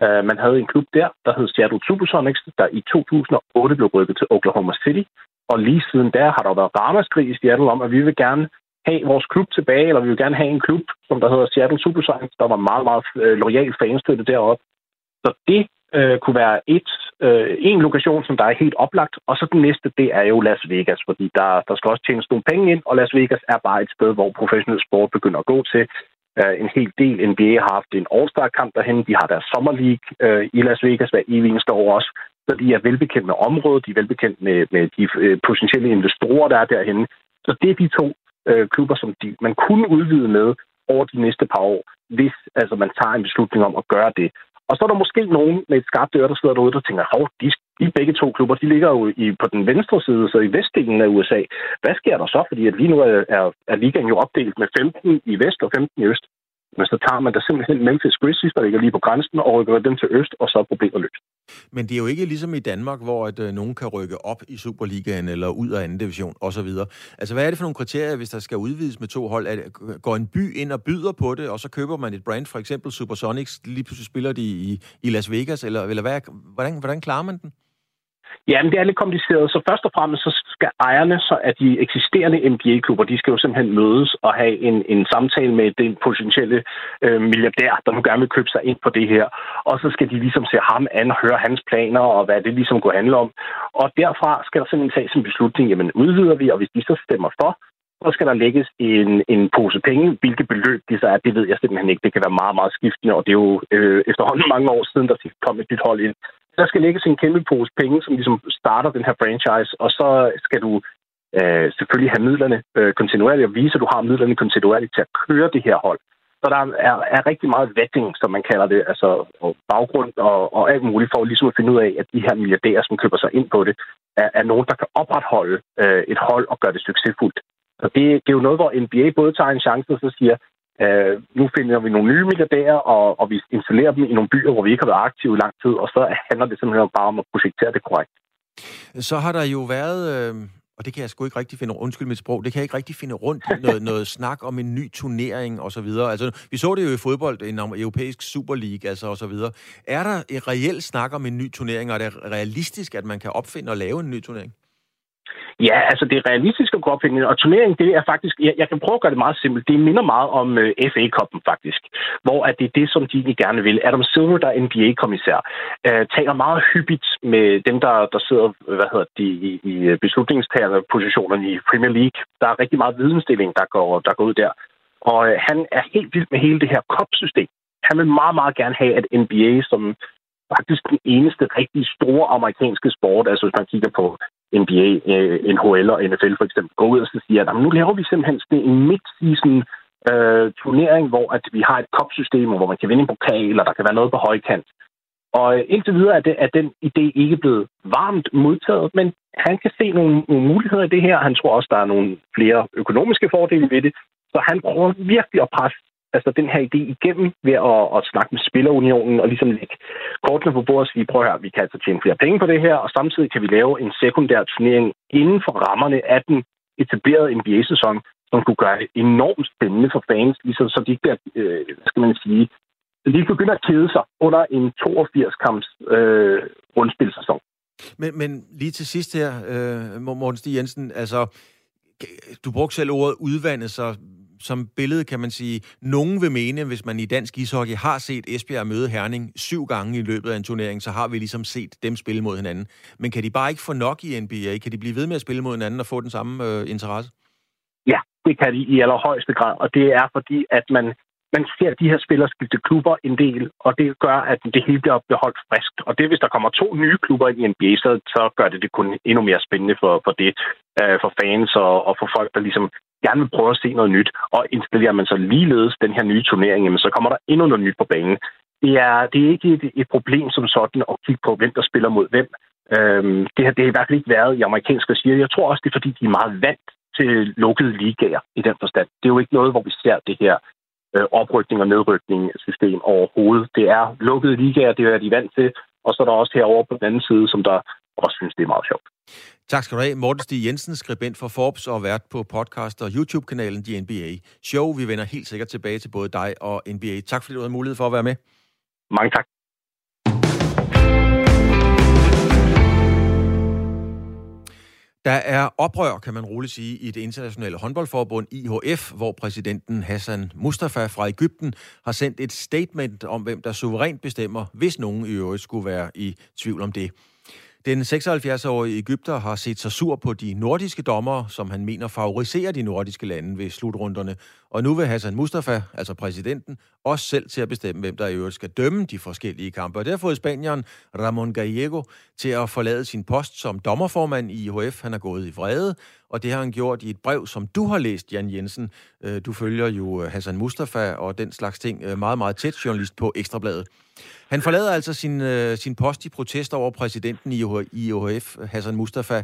Øh, man havde en klub der, der hed Seattle Supersonics, der i 2008 blev rykket til Oklahoma City. Og lige siden der har der været ramaskrig i Seattle om, at vi vil gerne have vores klub tilbage, eller vi vil gerne have en klub, som der hedder Seattle Supersonics, der var meget, meget øh, lojal fanstøtte deroppe. Så det øh, kunne være et, øh, en lokation, som der er helt oplagt, og så den næste, det er jo Las Vegas, fordi der, der skal også tjenes nogle penge ind, og Las Vegas er bare et sted, hvor professionel sport begynder at gå til. Uh, en hel del NBA har haft en All-Star-kamp derhen. De har deres Summer League øh, i Las Vegas hver evig eneste år også. Så de er velbekendt med området, de er velbekendt med, med de øh, potentielle investorer, der er derhen. Så det er de to øh, klubber, som de, man kunne udvide med over de næste par år, hvis altså, man tager en beslutning om at gøre det. Og så er der måske nogen med et skarpt øre, der sidder derude, der tænker, hov, de, de begge to klubber, de ligger jo i, på den venstre side, så i vestdelen af USA. Hvad sker der så? Fordi at lige nu er, er, er ligaen jo opdelt med 15 i vest og 15 i øst. Men så tager man da simpelthen Memphis Grizzlies, der ligger lige på grænsen, og rykker dem til øst, og så er problemet løst. Men det er jo ikke ligesom i Danmark, hvor at, øh, nogen kan rykke op i Superligaen eller ud af anden division osv. Altså, hvad er det for nogle kriterier, hvis der skal udvides med to hold? At, går en by ind og byder på det, og så køber man et brand, for eksempel Supersonics, lige pludselig spiller de i, i Las Vegas, eller, eller hvad, hvordan, hvordan klarer man den? Jamen, det er lidt kompliceret. Så først og fremmest så skal ejerne så af de eksisterende NBA-klubber, de skal jo simpelthen mødes og have en, en samtale med den potentielle øh, milliardær, der nu gerne vil købe sig ind på det her. Og så skal de ligesom se ham an og høre hans planer og hvad det ligesom går handle om. Og derfra skal der simpelthen tages en beslutning, jamen udvider vi, og hvis de så stemmer for, så skal der lægges en, en pose penge. Hvilke beløb de så er, det ved jeg simpelthen ikke. Det kan være meget, meget skiftende, og det er jo øh, efterhånden mange år siden, der kom et nyt hold ind der skal lægges en kæmpe pose penge, som ligesom starter den her franchise, og så skal du øh, selvfølgelig have midlerne øh, kontinuerligt og vise, at du har midlerne kontinuerligt til at køre det her hold. Så der er, er rigtig meget vetting, som man kalder det, altså baggrund og, og alt muligt for ligesom at finde ud af, at de her milliardærer, som køber sig ind på det, er, er nogen, der kan opretholde øh, et hold og gøre det succesfuldt. Så det, det er jo noget, hvor NBA både tager en chance og så siger, øh, nu finder vi nogle nye milliardærer, og, og vi installerer dem i nogle byer, hvor vi ikke har været aktive i lang tid, og så handler det simpelthen bare om at projektere det korrekt. Så har der jo været, øh, og det kan jeg sgu ikke rigtig finde, undskyld mit sprog, det kan jeg ikke rigtig finde rundt noget, noget snak om en ny turnering og så videre. Altså, vi så det jo i fodbold, en europæisk Super League, altså og så videre. Er der en reel snak om en ny turnering, og er det realistisk, at man kan opfinde og lave en ny turnering? Ja, altså det er realistisk at gå op og turneringen, det er faktisk, jeg, jeg kan prøve at gøre det meget simpelt, det minder meget om øh, FA-koppen faktisk, hvor at det er det, som de egentlig gerne vil. Adam Silver, der er NBA-kommissær, øh, taler meget hyppigt med dem, der, der sidder øh, hvad hedder de, i, i beslutningstagerpositionerne i Premier League. Der er rigtig meget vidensdeling, der går, der går ud der. Og øh, han er helt vild med hele det her kopsystem. Han vil meget, meget gerne have, at NBA, som faktisk den eneste rigtig store amerikanske sport, altså hvis man kigger på NBA, øh, NHL og NFL for eksempel, går ud og så siger, at nu laver vi simpelthen sådan en mid-season øh, turnering, hvor at vi har et kopsystem, hvor man kan vinde en pokal, og der kan være noget på højkant. Og øh, indtil videre er, det, er den idé ikke blevet varmt modtaget, men han kan se nogle, nogle muligheder i det her. Han tror også, der er nogle flere økonomiske fordele ved det. Så han prøver virkelig at presse altså den her idé igennem ved at, at snakke med Spillerunionen og ligesom lægge kortene på bordet og sige, prøv her, vi kan altså tjene flere penge på det her, og samtidig kan vi lave en sekundær turnering inden for rammerne af den etablerede NBA-sæson, som kunne gøre det enormt spændende for fans, ligesom så de ikke bliver, øh, hvad skal man sige, lige de begynder at kede sig under en 82-kamps øh, rundspilsæson. Men, men lige til sidst her, øh, Morten Stig Jensen, altså, du brugte selv ordet udvandet, så som billede kan man sige, nogen vil mene, hvis man i dansk ishockey har set Esbjerg møde Herning syv gange i løbet af en turnering, så har vi ligesom set dem spille mod hinanden. Men kan de bare ikke få nok i NBA? Kan de blive ved med at spille mod hinanden og få den samme øh, interesse? Ja, det kan de i allerhøjeste grad, og det er fordi, at man, man ser de her spillere skifte klubber en del, og det gør, at det hele bliver beholdt friskt. Og det, hvis der kommer to nye klubber i NBA, så, så gør det det kun endnu mere spændende for, for det, øh, for fans og, og for folk, der ligesom gerne vil prøve at se noget nyt, og installerer man så ligeledes den her nye turnering, jamen, så kommer der endnu noget nyt på banen. Det er, det er ikke et, et problem som sådan at kigge på, hvem der spiller mod hvem. Øhm, det, har, det har i hvert fald ikke været i amerikansk regi. Jeg tror også, det er, fordi de er meget vant til lukkede ligaer i den forstand. Det er jo ikke noget, hvor vi ser det her øh, oprykning og nedrykning system overhovedet. Det er lukkede ligaer, det er de vant til, og så er der også herovre på den anden side, som der også synes, det er meget sjovt. Tak skal du have. Morten Stig Jensen, skribent for Forbes og vært på podcast og YouTube-kanalen The NBA Show. Vi vender helt sikkert tilbage til både dig og NBA. Tak fordi du havde mulighed for at være med. Mange tak. Der er oprør, kan man roligt sige, i det internationale håndboldforbund IHF, hvor præsidenten Hassan Mustafa fra Ægypten har sendt et statement om, hvem der suverænt bestemmer, hvis nogen i øvrigt skulle være i tvivl om det. Den 76-årige Ægypter har set sig sur på de nordiske dommere, som han mener favoriserer de nordiske lande ved slutrunderne. Og nu vil Hassan Mustafa, altså præsidenten, også selv til at bestemme, hvem der i øvrigt skal dømme de forskellige kampe. Og det har fået Spanieren Ramon Gallego til at forlade sin post som dommerformand i IHF. Han er gået i vrede, og det har han gjort i et brev, som du har læst, Jan Jensen. Øh, du følger jo øh, Hassan Mustafa og den slags ting øh, meget, meget tæt, journalist på Ekstrabladet. Han forlader altså sin, øh, sin post i protest over præsidenten i IOHF, Hassan Mustafa,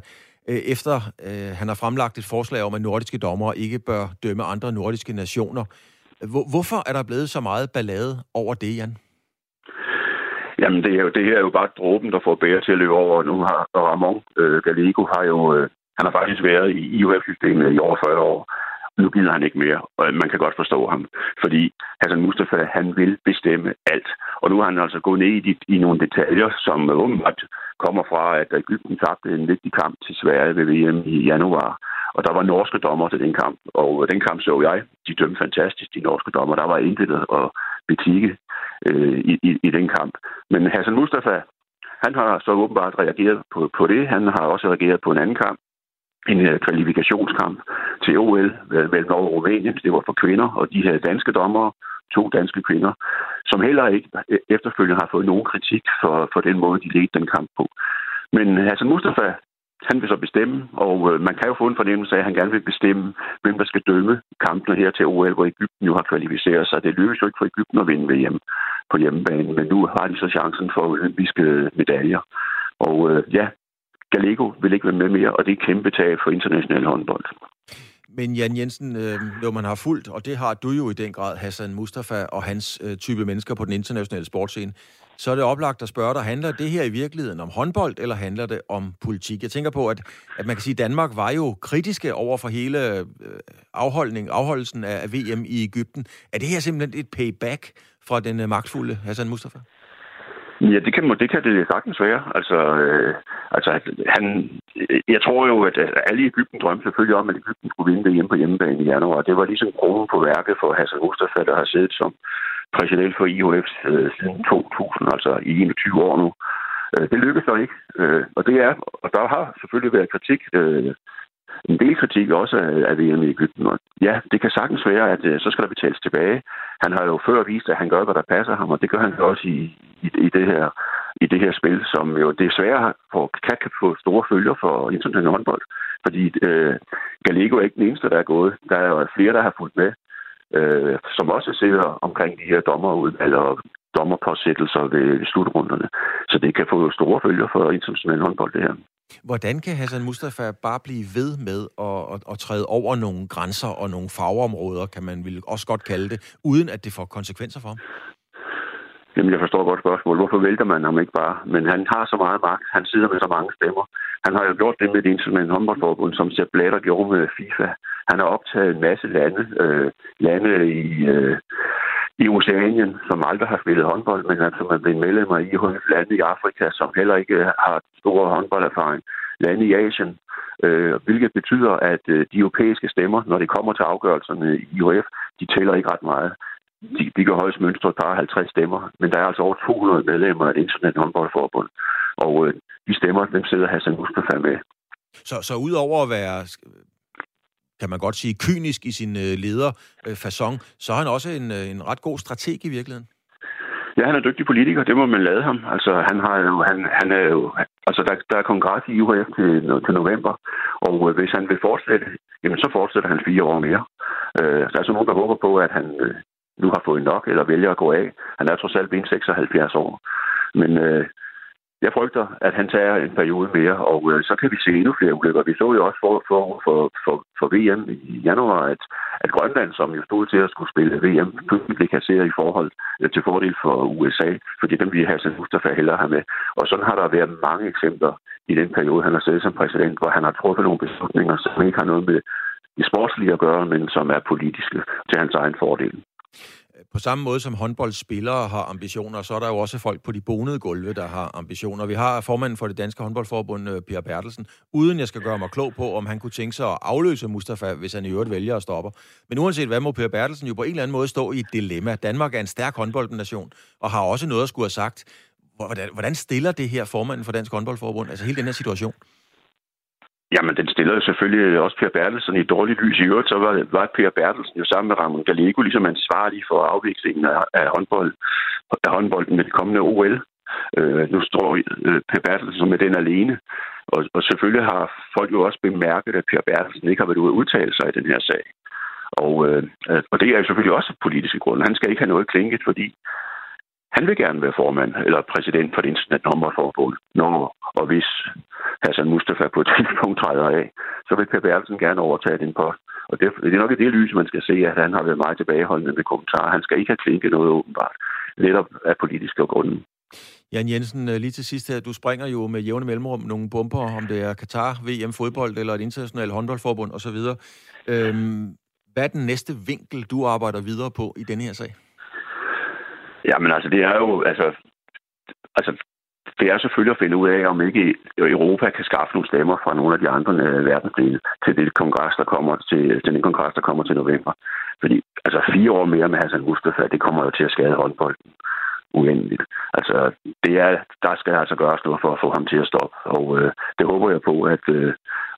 øh, efter øh, han har fremlagt et forslag om, at nordiske dommere ikke bør dømme andre nordiske nationer. Hvor, hvorfor er der blevet så meget ballade over det, Jan? Jamen, det, er jo, det her er jo bare dråben, der får bære til at løbe over. Nu har Ramon øh, Gallego har jo, øh, han har faktisk været i IOF-systemet i over 40 år. Nu gider han ikke mere, og man kan godt forstå ham. Fordi Hassan Mustafa, han vil bestemme alt. Og nu har han altså gået ned i, i nogle detaljer, som åbenbart kommer fra, at Ægypten tabte en vigtig kamp til Sverige ved VM i januar. Og der var norske dommer til den kamp, og den kamp så jeg. De dømte fantastisk, de norske dommer. Der var intet at betikke øh, i, i, i den kamp. Men Hassan Mustafa, han har så åbenbart reageret på, på det. Han har også reageret på en anden kamp, en øh, kvalifikationskamp til OL mellem Norge og Rumænien. Det var for kvinder, og de her danske dommere, to danske kvinder, som heller ikke øh, efterfølgende har fået nogen kritik for, for den måde, de ledte den kamp på. Men Hassan Mustafa, han vil så bestemme, og øh, man kan jo få en fornemmelse af, at han gerne vil bestemme, hvem der skal dømme kampene her til OL, hvor Ægypten jo har kvalificeret sig. Det lykkes jo ikke for Ægypten at vinde VM på hjemmebane, men nu har de så chancen for olympiske medaljer. Og øh, ja, Gallego vil ikke være med mere, og det er kæmpe tab for international håndbold. Men Jan Jensen, øh, når man har fulgt, og det har du jo i den grad, Hassan Mustafa og hans øh, type mennesker på den internationale sportscene, så er det oplagt at spørge dig, handler det her i virkeligheden om håndbold, eller handler det om politik? Jeg tænker på, at, at man kan sige, at Danmark var jo kritiske over for hele øh, afholdning, afholdelsen af, af VM i Ægypten. Er det her simpelthen et payback fra den øh, magtfulde Hassan Mustafa? Ja, det kan, det kan det sagtens være. Altså, øh, altså han, jeg tror jo, at alle i Ægypten drømte selvfølgelig om, at Ægypten skulle vinde det hjemme på hjemmebane i januar. Det var ligesom kronen på værket for Hassan Mustafa, der har siddet som præsident for IOF øh, siden 2000, altså i 21 år nu. Øh, det lykkedes så ikke, øh, og det er, og der har selvfølgelig været kritik, øh, en del kritik også af, af VM i Ægypten. Og ja, det kan sagtens være, at øh, så skal der betales tilbage. Han har jo før vist, at han gør, hvad der passer ham, og det gør han også i, i, i det her i det her spil, som jo desværre for, kan, kan få store følger for international håndbold. Fordi øh, Gallego er ikke den eneste, der er gået. Der er jo flere, der har fulgt med øh, som også sidder omkring de her dommerudvalg og dommerpåsættelser ved slutrunderne. Så det kan få store følger for international håndbold, det her. Hvordan kan Hassan Mustafa bare blive ved med at, at, at træde over nogle grænser og nogle fagområder, kan man vil også godt kalde det, uden at det får konsekvenser for ham? Jamen, jeg forstår godt spørgsmålet. Hvorfor vælter man ham ikke bare? Men han har så meget magt. Han sidder med så mange stemmer. Han har jo gjort det med det internationale håndboldforbund, som Sepp Blatter gjorde med FIFA. Han har optaget en masse lande, øh, lande i, øh, i Oceanien, som aldrig har spillet håndbold, men altså man bliver medlemmer i lande i Afrika, som heller ikke har stor håndbolderfaring. Lande i Asien, øh, hvilket betyder, at øh, de europæiske stemmer, når det kommer til afgørelserne i IOF, de tæller ikke ret meget de, de kan højst mønstre bare 50 stemmer, men der er altså over 200 medlemmer af det internationale håndboldforbund, og øh, de stemmer, dem sidder Hassan Mustafa med. Så, så udover at være, kan man godt sige, kynisk i sin øh, lederfason, øh, så er han også en, øh, en ret god strateg i virkeligheden? Ja, han er dygtig politiker, det må man lade ham. Altså, han har jo, han, han er jo, altså, der, der er kongres i UHF til, til november, og øh, hvis han vil fortsætte, jamen, så fortsætter han fire år mere. Øh, der er så nogen, der håber på, at han, øh, nu har fået nok, eller vælger at gå af. Han er trods alt ben 76 år. Men øh, jeg frygter, at han tager en periode mere, og øh, så kan vi se endnu flere ulykker. Vi så jo også for, for, for, for, for VM i januar, at, at Grønland, som jo stod til at skulle spille VM, pludselig blev kasseret i forhold øh, til fordel for USA, fordi dem vi have Mustafa hellere have med. Og sådan har der været mange eksempler i den periode, han har siddet som præsident, hvor han har truffet nogle beslutninger, som ikke har noget med det sportslige at gøre, men som er politiske til hans egen fordel på samme måde som håndboldspillere har ambitioner, så er der jo også folk på de bonede gulve, der har ambitioner. Vi har formanden for det danske håndboldforbund, øh, Bertelsen, uden jeg skal gøre mig klog på, om han kunne tænke sig at afløse Mustafa, hvis han i øvrigt vælger at stoppe. Men uanset hvad, må Per Bertelsen jo på en eller anden måde stå i et dilemma. Danmark er en stærk håndboldnation, og har også noget at skulle have sagt. Hvordan, hvordan stiller det her formanden for Dansk Håndboldforbund, altså hele den her situation? Jamen, den stiller jo selvfølgelig også Per Bertelsen i dårligt lys. I øvrigt, så var, var Per Bertelsen jo sammen med Ramon Gallego ligesom ansvarlig for afviklingen af, af, håndbold, af håndbolden med det kommende OL. Øh, nu står øh, Per Bertelsen med den alene. Og, og selvfølgelig har folk jo også bemærket, at Per Bertelsen ikke har været ude at udtale sig i den her sag. Og, øh, og det er jo selvfølgelig også politiske grunde. Han skal ikke have noget klinket, fordi han vil gerne være formand eller præsident for det internationale håndboldforbund, når og hvis Hassan Mustafa på et tidspunkt træder af, så vil Per Bertelsen gerne overtage den post. Og det, det er nok i det lys, man skal se, at han har været meget tilbageholdende med kommentarer. Han skal ikke have klinket noget åbenbart, netop af politiske grunde. Jan Jensen, øh, lige til sidst her, du springer jo med jævne mellemrum nogle bomber, om det er Katar, VM fodbold eller et internationalt håndboldforbund osv. Øhm, hvad er den næste vinkel, du arbejder videre på i denne her sag? Jamen altså, det er jo, altså, altså det er selvfølgelig at finde ud af, om ikke Europa kan skaffe nogle stemmer fra nogle af de andre øh, verdensdele til det kongres, der kommer til, til den kongres, der kommer til november. Fordi altså fire år mere med Hassan Mustafa, det kommer jo til at skade håndbolden uendeligt. Altså, det er, der skal altså gøres noget for at få ham til at stoppe, og øh, det håber jeg på, at, øh,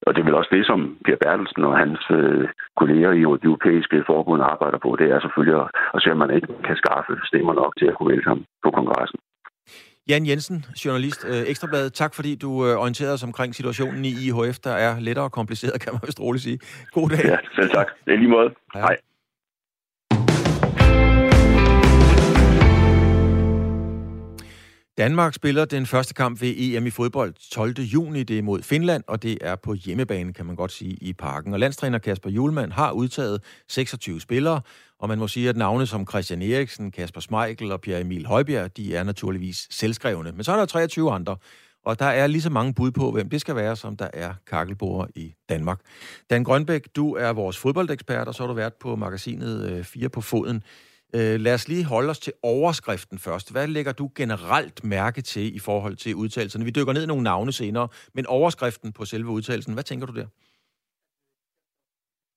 og det er vel også det, som Per Bertelsen og hans øh, kolleger i det europæiske forbund arbejder på, det er selvfølgelig at, at se, om man ikke kan skaffe stemmer nok til at kunne vælge ham på kongressen. Jan Jensen, journalist, øh, Ekstrabladet. Tak fordi du øh, orienterede os omkring situationen i IHF, der er lettere og kompliceret, kan man vist roligt sige. God dag. Ja, selv tak. Det er lige måde. Hej. Hej. Danmark spiller den første kamp ved EM i fodbold 12. juni. Det er mod Finland, og det er på hjemmebane, kan man godt sige, i parken. Og landstræner Kasper Julemand har udtaget 26 spillere, og man må sige, at navne som Christian Eriksen, Kasper Schmeichel og Pierre Emil Højbjerg, de er naturligvis selvskrevne. Men så er der 23 andre, og der er lige så mange bud på, hvem det skal være, som der er kakkelborer i Danmark. Dan Grønbæk, du er vores fodboldekspert, og så har du været på magasinet øh, 4 på foden. Øh, lad os lige holde os til overskriften først. Hvad lægger du generelt mærke til i forhold til udtalelserne? Vi dykker ned i nogle navne senere, men overskriften på selve udtalelsen, hvad tænker du der?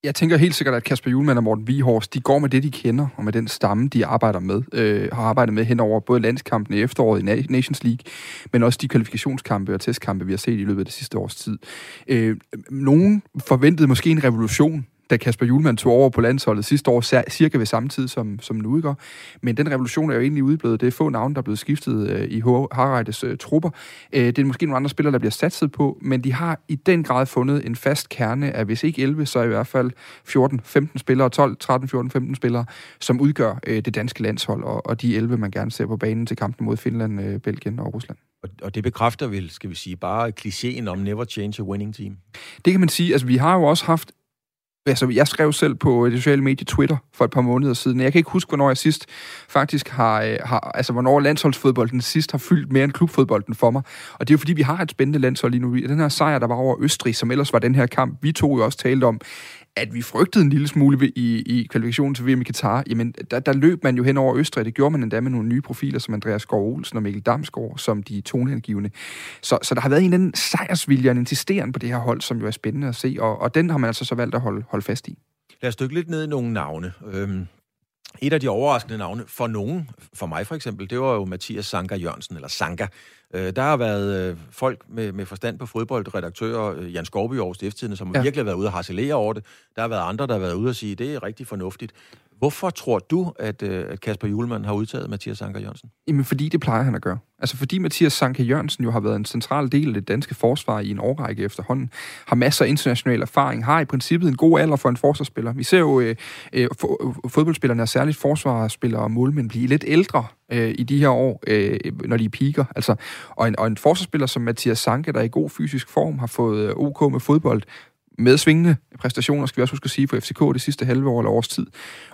Jeg tænker helt sikkert, at Kasper Julemand og Morten Vihorst, de går med det, de kender, og med den stamme, de arbejder med, øh, har arbejdet med henover både landskampene i efteråret i Nations League, men også de kvalifikationskampe og testkampe, vi har set i løbet af det sidste års tid. Øh, nogen forventede måske en revolution da Kasper Julemand tog over på landsholdet sidste år, cirka ved samme tid som, som nu, ikke? Men den revolution er jo egentlig udblevet. Det er få navne, der er blevet skiftet øh, i Harreides øh, trupper. Øh, det er måske nogle andre spillere, der bliver satset på, men de har i den grad fundet en fast kerne af, hvis ikke 11, så i hvert fald 14-15 spillere, 12, 13, 14, 15 spillere, som udgør øh, det danske landshold, og, og de 11, man gerne ser på banen til kampen mod Finland, øh, Belgien og Rusland. Og, og det bekræfter vel, skal vi sige, bare klichéen om never change a winning team? Det kan man sige. Altså, vi har jo også haft Altså, jeg skrev selv på øh, det sociale medie Twitter for et par måneder siden. Jeg kan ikke huske, hvornår jeg sidst faktisk har, øh, har altså hvornår landsholdsfodbolden sidst har fyldt mere end klubfodbolden for mig. Og det er jo fordi, vi har et spændende landshold lige nu. Den her sejr, der var over Østrig, som ellers var den her kamp, vi to jo også talte om, at vi frygtede en lille smule i, i kvalifikationen til VM i Katar, jamen der, der løb man jo hen over Østrig. Det gjorde man endda med nogle nye profiler, som Andreas Skov Olsen og Mikkel Damsgaard, som de toneangivende. Så, så der har været en anden sejrsvilje og en insisteren på det her hold, som jo er spændende at se, og, og den har man altså så valgt at holde, holde fast i. Lad os dykke lidt ned i nogle navne. Øhm, et af de overraskende navne, for nogen, for mig for eksempel, det var jo Mathias Sanka Jørgensen, eller Sanka. Øh, der har været øh, folk med, med forstand på fodbold, redaktører, øh, Jan Skorby over Stiftstidende, som ja. virkelig har været ude og harcelere over det. Der har været andre, der har været ude og sige, det er rigtig fornuftigt. Hvorfor tror du, at, øh, at Kasper Julemand har udtaget Mathias Sanker Jørgensen? Jamen, fordi det plejer han at gøre. Altså, fordi Mathias Sanker Jørgensen jo har været en central del af det danske forsvar i en årrække efterhånden, har masser af international erfaring, har i princippet en god alder for en forsvarsspiller. Vi ser jo øh, øh, øh fodboldspillerne, og særligt forsvarsspillere og målmænd, blive lidt ældre øh, i de her år, øh, når de piker. Altså, og, en, og en forsvarsspiller som Mathias Sanke, der er i god fysisk form, har fået øh, OK med fodbold, med svingende præstationer, skal vi også huske at sige, på FCK det sidste halve år eller års tid,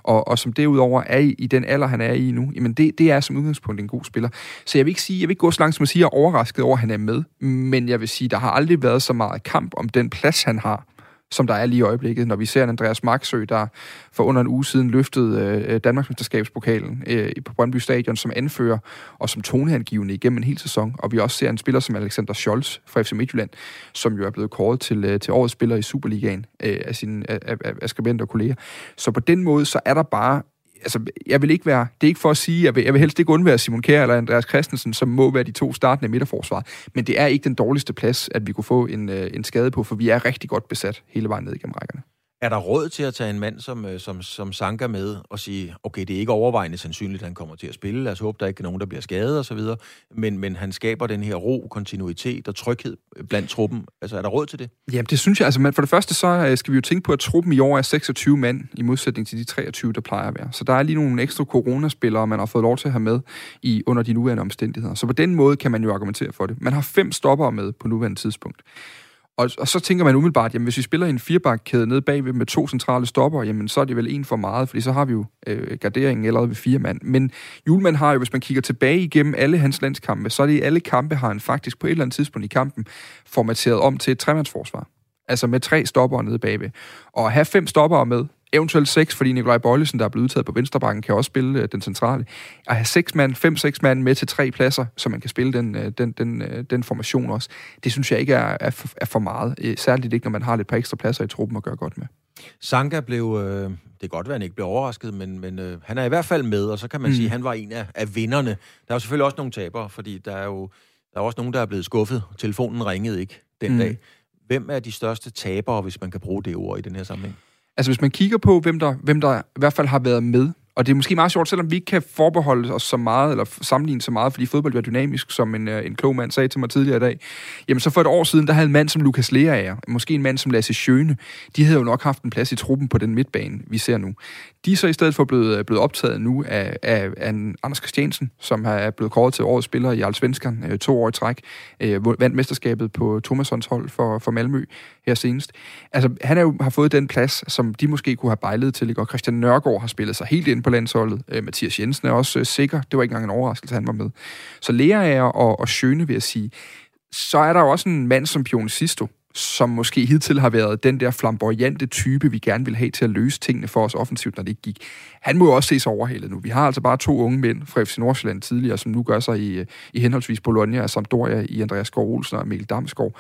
og, og som derudover er i, i den alder, han er i nu, jamen det, det er som udgangspunkt en god spiller. Så jeg vil ikke sige, jeg vil ikke gå så langt som at sige, at jeg er overrasket over, at han er med, men jeg vil sige, der har aldrig været så meget kamp om den plads, han har som der er lige i øjeblikket, når vi ser en Andreas Marksø, der for under en uge siden løftede øh, Danmarksmesterskabspokalen øh, på Brøndby Stadion som anfører og som toneangivende igennem en hel sæson. Og vi også ser en spiller som Alexander Scholz fra FC Midtjylland, som jo er blevet kåret til, øh, til årets spiller i Superligaen øh, af sine af, af, af skribenter og kolleger. Så på den måde, så er der bare altså, jeg vil ikke være, det er ikke for at sige, jeg vil, jeg vil helst ikke undvære Simon Kjær eller Andreas Christensen, som må være de to startende midterforsvar, men det er ikke den dårligste plads, at vi kunne få en, øh, en skade på, for vi er rigtig godt besat hele vejen ned igennem rækkerne. Er der råd til at tage en mand som, øh, som, som Sanka med og sige, okay, det er ikke overvejende sandsynligt, at han kommer til at spille. Lad os håbe, der ikke er nogen, der bliver skadet osv. Men, men han skaber den her ro, kontinuitet og tryghed øh, blandt truppen. Altså, er der råd til det? Jamen, det synes jeg. Altså, man, for det første, så øh, skal vi jo tænke på, at truppen i år er 26 mand, i modsætning til de 23, der plejer at være. Så der er lige nogle ekstra coronaspillere, man har fået lov til at have med i, under de nuværende omstændigheder. Så på den måde kan man jo argumentere for det. Man har fem stopper med på nuværende tidspunkt. Og, og så tænker man umiddelbart, jamen hvis vi spiller en firebakkæde nede bagved med to centrale stopper, jamen så er det vel en for meget, fordi så har vi jo øh, garderingen allerede ved fire mand. Men Julemand har jo, hvis man kigger tilbage igennem alle hans landskampe, så er det i alle kampe, har han faktisk på et eller andet tidspunkt i kampen formateret om til et tremandsforsvar. Altså med tre stopper nede bagved. Og at have fem stopper med, eventuelt seks, fordi Nikolaj Bøjlesen, der er blevet udtaget på venstrebakken, kan også spille øh, den centrale. At have seks mand, fem-seks mand med til tre pladser, så man kan spille den, øh, den, den, øh, den formation også, det synes jeg ikke er, er, for, er for meget. Særligt ikke, når man har lidt par ekstra pladser i truppen at gøre godt med. Sanka blev, øh, det kan godt være, at han ikke blev overrasket, men, men øh, han er i hvert fald med, og så kan man mm. sige, at han var en af, af vinderne. Der er jo selvfølgelig også nogle tabere, fordi der er jo der er også nogen, der er blevet skuffet. Telefonen ringede ikke den mm. dag. Hvem er de største tabere, hvis man kan bruge det ord i den her sammenhæng? Altså hvis man kigger på, hvem der, hvem der i hvert fald har været med og det er måske meget sjovt, selvom vi ikke kan forbeholde os så meget, eller sammenligne så meget, fordi fodbold er dynamisk, som en, øh, en klog mand sagde til mig tidligere i dag. Jamen så for et år siden, der havde en mand som Lukas Leaer, måske en mand som Lasse Schøne, de havde jo nok haft en plads i truppen på den midtbane, vi ser nu. De er så i stedet for blevet, øh, blevet optaget nu af, af, af Anders Christiansen, som er blevet kåret til årets spiller i Allsvenskan øh, to år i træk, vandt mesterskabet på Thomassons hold for, for Malmø her senest. Altså, han er jo, har fået den plads, som de måske kunne have bejlet til, og Christian Nørgaard har spillet sig helt ind på landsholdet. Øh, Mathias Jensen er også øh, sikker. Det var ikke engang en overraskelse, han var med. Så Lea og, og Sjøne, vil jeg sige. Så er der jo også en mand som Pion Sisto, som måske hidtil har været den der flamboyante type, vi gerne vil have til at løse tingene for os offensivt, når det ikke gik. Han må jo også ses overhalet nu. Vi har altså bare to unge mænd fra FC Nordsjælland tidligere, som nu gør sig i, øh, i henholdsvis Bologna og Sampdoria i Andreas Skov Olsen og Mikkel Damsgaard,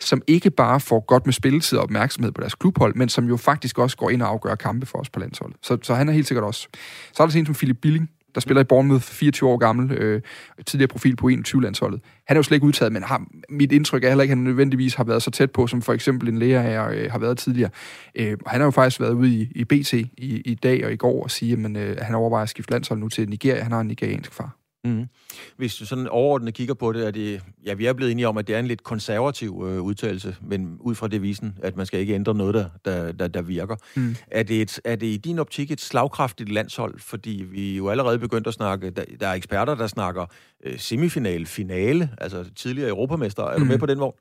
som ikke bare får godt med spilletid og opmærksomhed på deres klubhold, men som jo faktisk også går ind og afgør kampe for os på landsholdet. Så, så han er helt sikkert også. Så er der sådan en som Philip Billing, der spiller i Bournemouth, 24 år gammel, øh, tidligere profil på 21-landsholdet. Han er jo slet ikke udtaget, men har, mit indtryk er heller ikke, at han nødvendigvis har været så tæt på, som for eksempel en lærer øh, har været tidligere. Øh, han har jo faktisk været ude i, i BT i, i dag og i går og sige, at øh, han overvejer at skifte landshold nu til Nigeria. Han har en nigeriansk far. Mm. Hvis du sådan overordnet kigger på det, er det, ja, vi er blevet enige om, at det er en lidt konservativ øh, udtalelse, men ud fra devisen, at man skal ikke ændre noget, der, der, der, der virker. Mm. Er, det et, er det i din optik et slagkraftigt landshold? Fordi vi jo allerede begyndt at snakke, der, der er eksperter, der snakker øh, semifinale, finale, altså tidligere europamester. Er mm. du med på den vogn?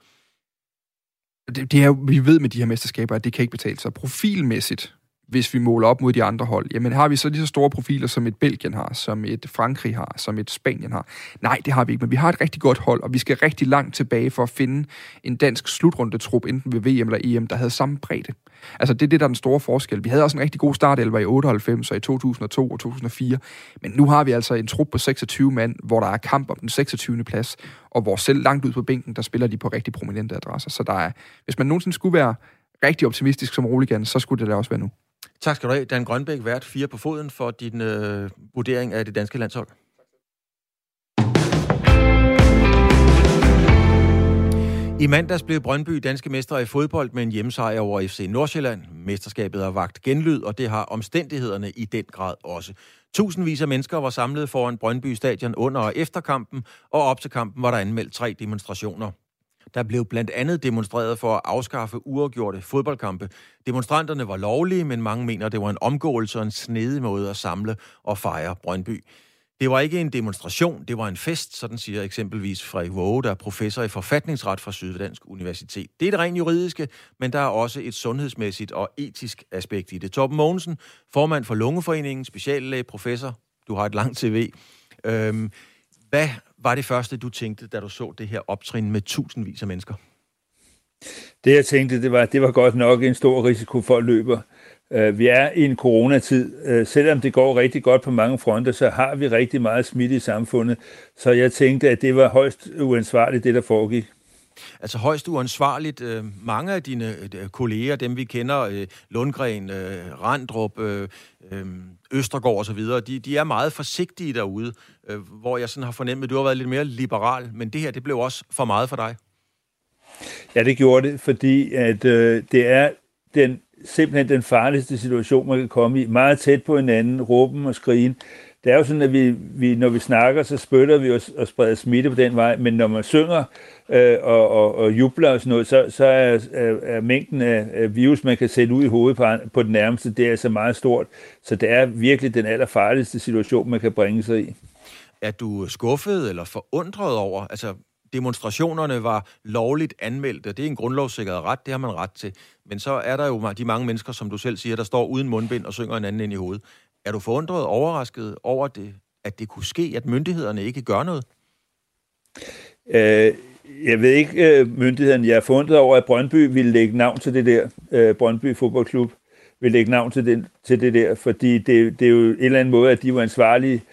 Det, det er, vi ved med de her mesterskaber, at det kan ikke betale sig. Profilmæssigt hvis vi måler op mod de andre hold, jamen har vi så lige så store profiler, som et Belgien har, som et Frankrig har, som et Spanien har? Nej, det har vi ikke, men vi har et rigtig godt hold, og vi skal rigtig langt tilbage for at finde en dansk slutrundetrup, enten ved VM eller EM, der havde samme bredde. Altså det er det, der er den store forskel. Vi havde også en rigtig god startelver i 98 og i 2002 og 2004, men nu har vi altså en trup på 26 mand, hvor der er kamp om den 26. plads, og hvor selv langt ud på bænken, der spiller de på rigtig prominente adresser. Så der er, hvis man nogensinde skulle være rigtig optimistisk som Roligan, så skulle det da også være nu. Tak skal du have. Dan Grønbæk, vært fire på foden for din øh, vurdering af det danske landshold. I mandags blev Brøndby danske mestre i fodbold med en hjemmesejr over FC Nordsjælland. Mesterskabet har vagt genlyd, og det har omstændighederne i den grad også. Tusindvis af mennesker var samlet foran Brøndby Stadion under og efter kampen, og op til kampen var der anmeldt tre demonstrationer. Der blev blandt andet demonstreret for at afskaffe uafgjorte fodboldkampe. Demonstranterne var lovlige, men mange mener, det var en omgåelse og en snedig måde at samle og fejre Brøndby. Det var ikke en demonstration, det var en fest, sådan siger eksempelvis Frederik Våge, der er professor i forfatningsret fra Syddansk Universitet. Det er det rent juridiske, men der er også et sundhedsmæssigt og etisk aspekt i det. Torben Mogensen, formand for Lungeforeningen, speciallæge, professor, du har et langt CV. Øhm, hvad var det første, du tænkte, da du så det her optrin med tusindvis af mennesker? Det jeg tænkte, det var, det var godt nok en stor risiko for at løbe. Øh, vi er i en coronatid. Øh, selvom det går rigtig godt på mange fronter, så har vi rigtig meget smitte i samfundet. Så jeg tænkte, at det var højst uansvarligt, det der foregik. Altså højst uansvarligt. Øh, mange af dine øh, kolleger, dem vi kender, øh, Lundgren, øh, Randrup, øh, øh, Østergaard osv., de, de er meget forsigtige derude, hvor jeg sådan har fornemmet, at du har været lidt mere liberal, men det her, det blev også for meget for dig. Ja, det gjorde det, fordi at øh, det er den simpelthen den farligste situation, man kan komme i. Meget tæt på hinanden, råben og skrigen. Det er jo sådan, at vi, vi når vi snakker, så spytter vi os og spreder smitte på den vej, men når man synger øh, og, og, og jubler og sådan noget, så, så er, er, er mængden af, virus, man kan sætte ud i hovedet på, på den nærmeste, det er altså meget stort. Så det er virkelig den allerfarligste situation, man kan bringe sig i. Er du skuffet eller forundret over, altså demonstrationerne var lovligt anmeldt, og Det er en grundlovssikret ret, det har man ret til. Men så er der jo de mange mennesker, som du selv siger, der står uden mundbind og synger en anden ind i hovedet. Er du forundret og overrasket over, det, at det kunne ske, at myndighederne ikke gør noget? Øh, jeg ved ikke, øh, myndighederne. Jeg er forundret over, at Brøndby ville lægge navn til det der. Øh, Brøndby Fodboldklub vil lægge navn til det, til det der, fordi det, det er jo en eller anden måde, at de var ansvarlige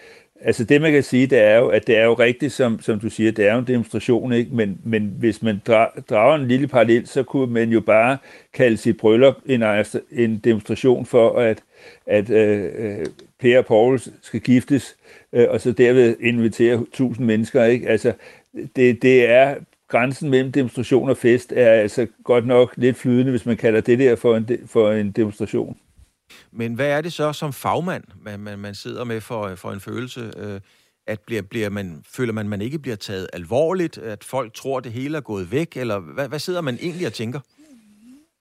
Altså det, man kan sige, det er jo, at det er jo rigtigt, som, som du siger, det er jo en demonstration, ikke? Men, men hvis man drager en lille parallel, så kunne man jo bare kalde sit bryllup en, en demonstration for, at, at øh, øh, Per og Paul skal giftes, øh, og så derved invitere tusind mennesker, ikke? Altså, det, det er grænsen mellem demonstration og fest er altså godt nok lidt flydende, hvis man kalder det der for en, for en demonstration. Men hvad er det så som fagmand, man, man, man sidder med for, for en følelse? Øh, at bliver, bliver man, føler man, man ikke bliver taget alvorligt? At folk tror, det hele er gået væk? Eller hvad, hvad sidder man egentlig og tænker?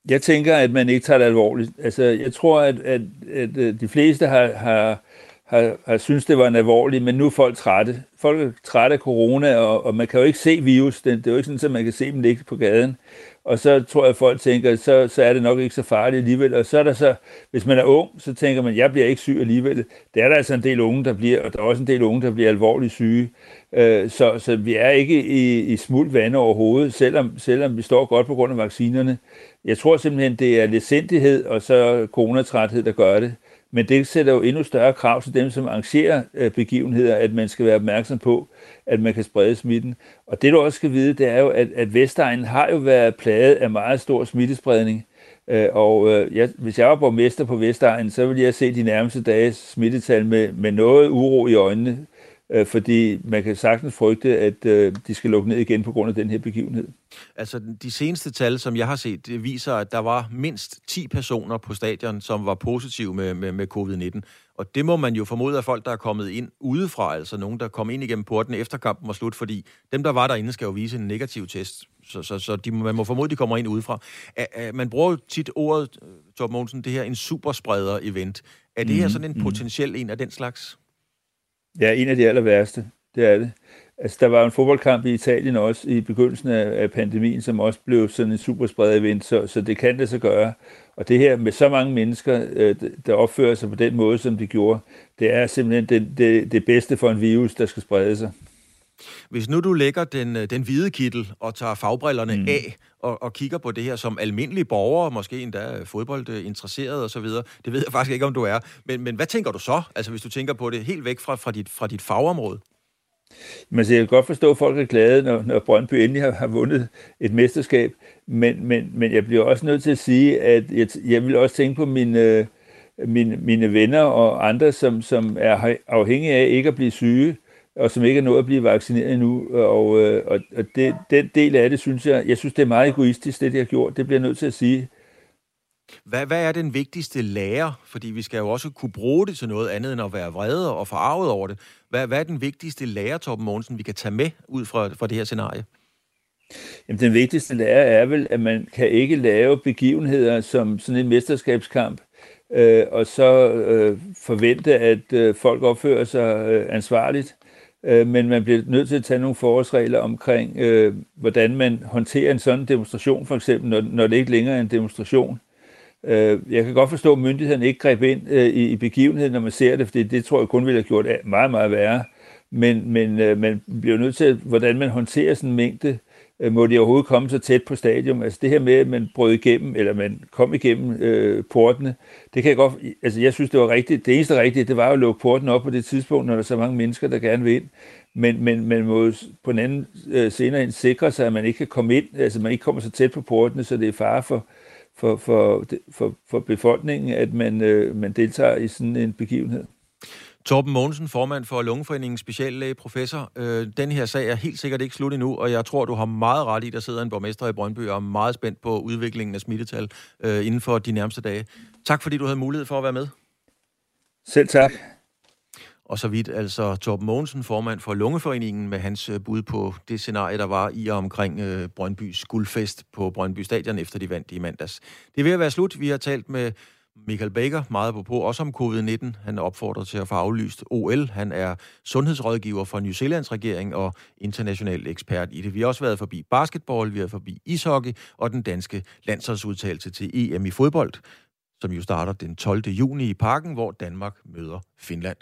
Jeg tænker, at man ikke tager det alvorligt. Altså, jeg tror, at, at, at øh, de fleste har, har, har, har synes, det var en alvorlig, men nu er folk trætte. Folk er trætte af corona, og, og man kan jo ikke se virus. Det, det er jo ikke sådan, at man kan se dem ligge på gaden. Og så tror jeg, at folk tænker, så, så er det nok ikke så farligt alligevel. Og så er der så, hvis man er ung, så tænker man, jeg bliver ikke syg alligevel. Det er der altså en del unge, der bliver, og der er også en del unge, der bliver alvorligt syge. Øh, så, så vi er ikke i, i smult vand overhovedet, selvom, selvom vi står godt på grund af vaccinerne. Jeg tror simpelthen, det er lesendighed og så coronatræthed, der gør det. Men det sætter jo endnu større krav til dem, som arrangerer øh, begivenheder, at man skal være opmærksom på, at man kan sprede smitten. Og det du også skal vide, det er jo, at, at Vestegnen har jo været plaget af meget stor smittespredning. Øh, og øh, jeg, hvis jeg var borgmester på Vestegnen, så ville jeg se de nærmeste dages smittetal med, med noget uro i øjnene, øh, fordi man kan sagtens frygte, at øh, de skal lukke ned igen på grund af den her begivenhed. Altså, de seneste tal, som jeg har set, det viser, at der var mindst 10 personer på stadion, som var positive med, med, med covid-19. Og det må man jo formode af folk, der er kommet ind udefra, altså nogen, der kom ind igennem porten efter kampen var slut, fordi dem, der var derinde, skal jo vise en negativ test. Så, så, så de, man må formode, de kommer ind udefra. A, a, man bruger jo tit ordet, Torben Mogensen, det her en superspreder-event. Er det her mhm, sådan en mhm. potentiel en af den slags? Ja, en af de aller værste. Det er det. Altså, der var en fodboldkamp i Italien også i begyndelsen af, pandemien, som også blev sådan en superspredet-event, så, så det kan det så gøre. Og det her med så mange mennesker, øh, der opfører sig på den måde, som de gjorde, det er simpelthen det, det, det bedste for en virus, der skal sprede sig. Hvis nu du lægger den, øh, den hvide kittel og tager fagbrillerne mm. af og, og kigger på det her som almindelige borgere, måske endda fodboldinteresseret osv., det ved jeg faktisk ikke, om du er. Men, men hvad tænker du så, altså hvis du tænker på det helt væk fra, fra, dit, fra dit fagområde? Man siger, jeg kan godt forstå, at folk er glade, når, når Brøndby endelig har, har vundet et mesterskab. Men, men, men jeg bliver også nødt til at sige, at jeg, jeg vil også tænke på mine, mine, mine venner og andre, som, som er afhængige af ikke at blive syge, og som ikke er nået at blive vaccineret endnu. Og, og, og det, den del af det, synes jeg, jeg synes, det er meget egoistisk, det de har gjort. Det bliver jeg nødt til at sige. Hvad, hvad er den vigtigste lærer? Fordi vi skal jo også kunne bruge det til noget andet end at være vrede og forarvet over det. Hvad, hvad er den vigtigste lærer, Torben Mogensen, vi kan tage med ud fra, fra det her scenarie? Jamen, den vigtigste lærer er vel, at man kan ikke lave begivenheder som sådan en mesterskabskamp, øh, og så øh, forvente, at øh, folk opfører sig øh, ansvarligt. Øh, men man bliver nødt til at tage nogle forholdsregler omkring, øh, hvordan man håndterer en sådan demonstration, for eksempel, når, når det ikke længere er en demonstration. Øh, jeg kan godt forstå, at myndighederne ikke greb ind øh, i, i begivenheden, når man ser det, for det tror jeg kun ville have gjort meget, meget værre. Men, men øh, man bliver nødt til, hvordan man håndterer sådan en mængde, øh, Øh, må de overhovedet komme så tæt på stadion. Altså det her med, at man brød igennem, eller man kom igennem øh, portene, det kan jeg godt, altså jeg synes, det var rigtigt. Det eneste rigtige, det var jo at lukke porten op på det tidspunkt, når der er så mange mennesker, der gerne vil ind. Men, men man må på en anden øh, senere ind sikre sig, at man ikke kan komme ind, altså man ikke kommer så tæt på portene, så det er fare for, for, for, for, for befolkningen, at man, øh, man deltager i sådan en begivenhed. Torben Mogensen, formand for Lungeforeningens speciallæge professor. Øh, den her sag er helt sikkert ikke slut endnu, og jeg tror, du har meget ret i, der sidder en borgmester i Brøndby og er meget spændt på udviklingen af smittetal øh, inden for de nærmeste dage. Tak fordi du havde mulighed for at være med. Selv tak. Og så vidt altså Torben Mogensen, formand for Lungeforeningen, med hans øh, bud på det scenarie, der var i og omkring øh, Brøndbys guldfest på Brøndby Stadion, efter de vandt i mandags. Det er ved at være slut. Vi har talt med Michael Baker meget på, på også om covid-19. Han er opfordret til at få aflyst OL. Han er sundhedsrådgiver for New Zealands regering og international ekspert i det. Vi har også været forbi basketball, vi har været forbi ishockey og den danske landsholdsudtalelse til EM i fodbold, som jo starter den 12. juni i parken, hvor Danmark møder Finland.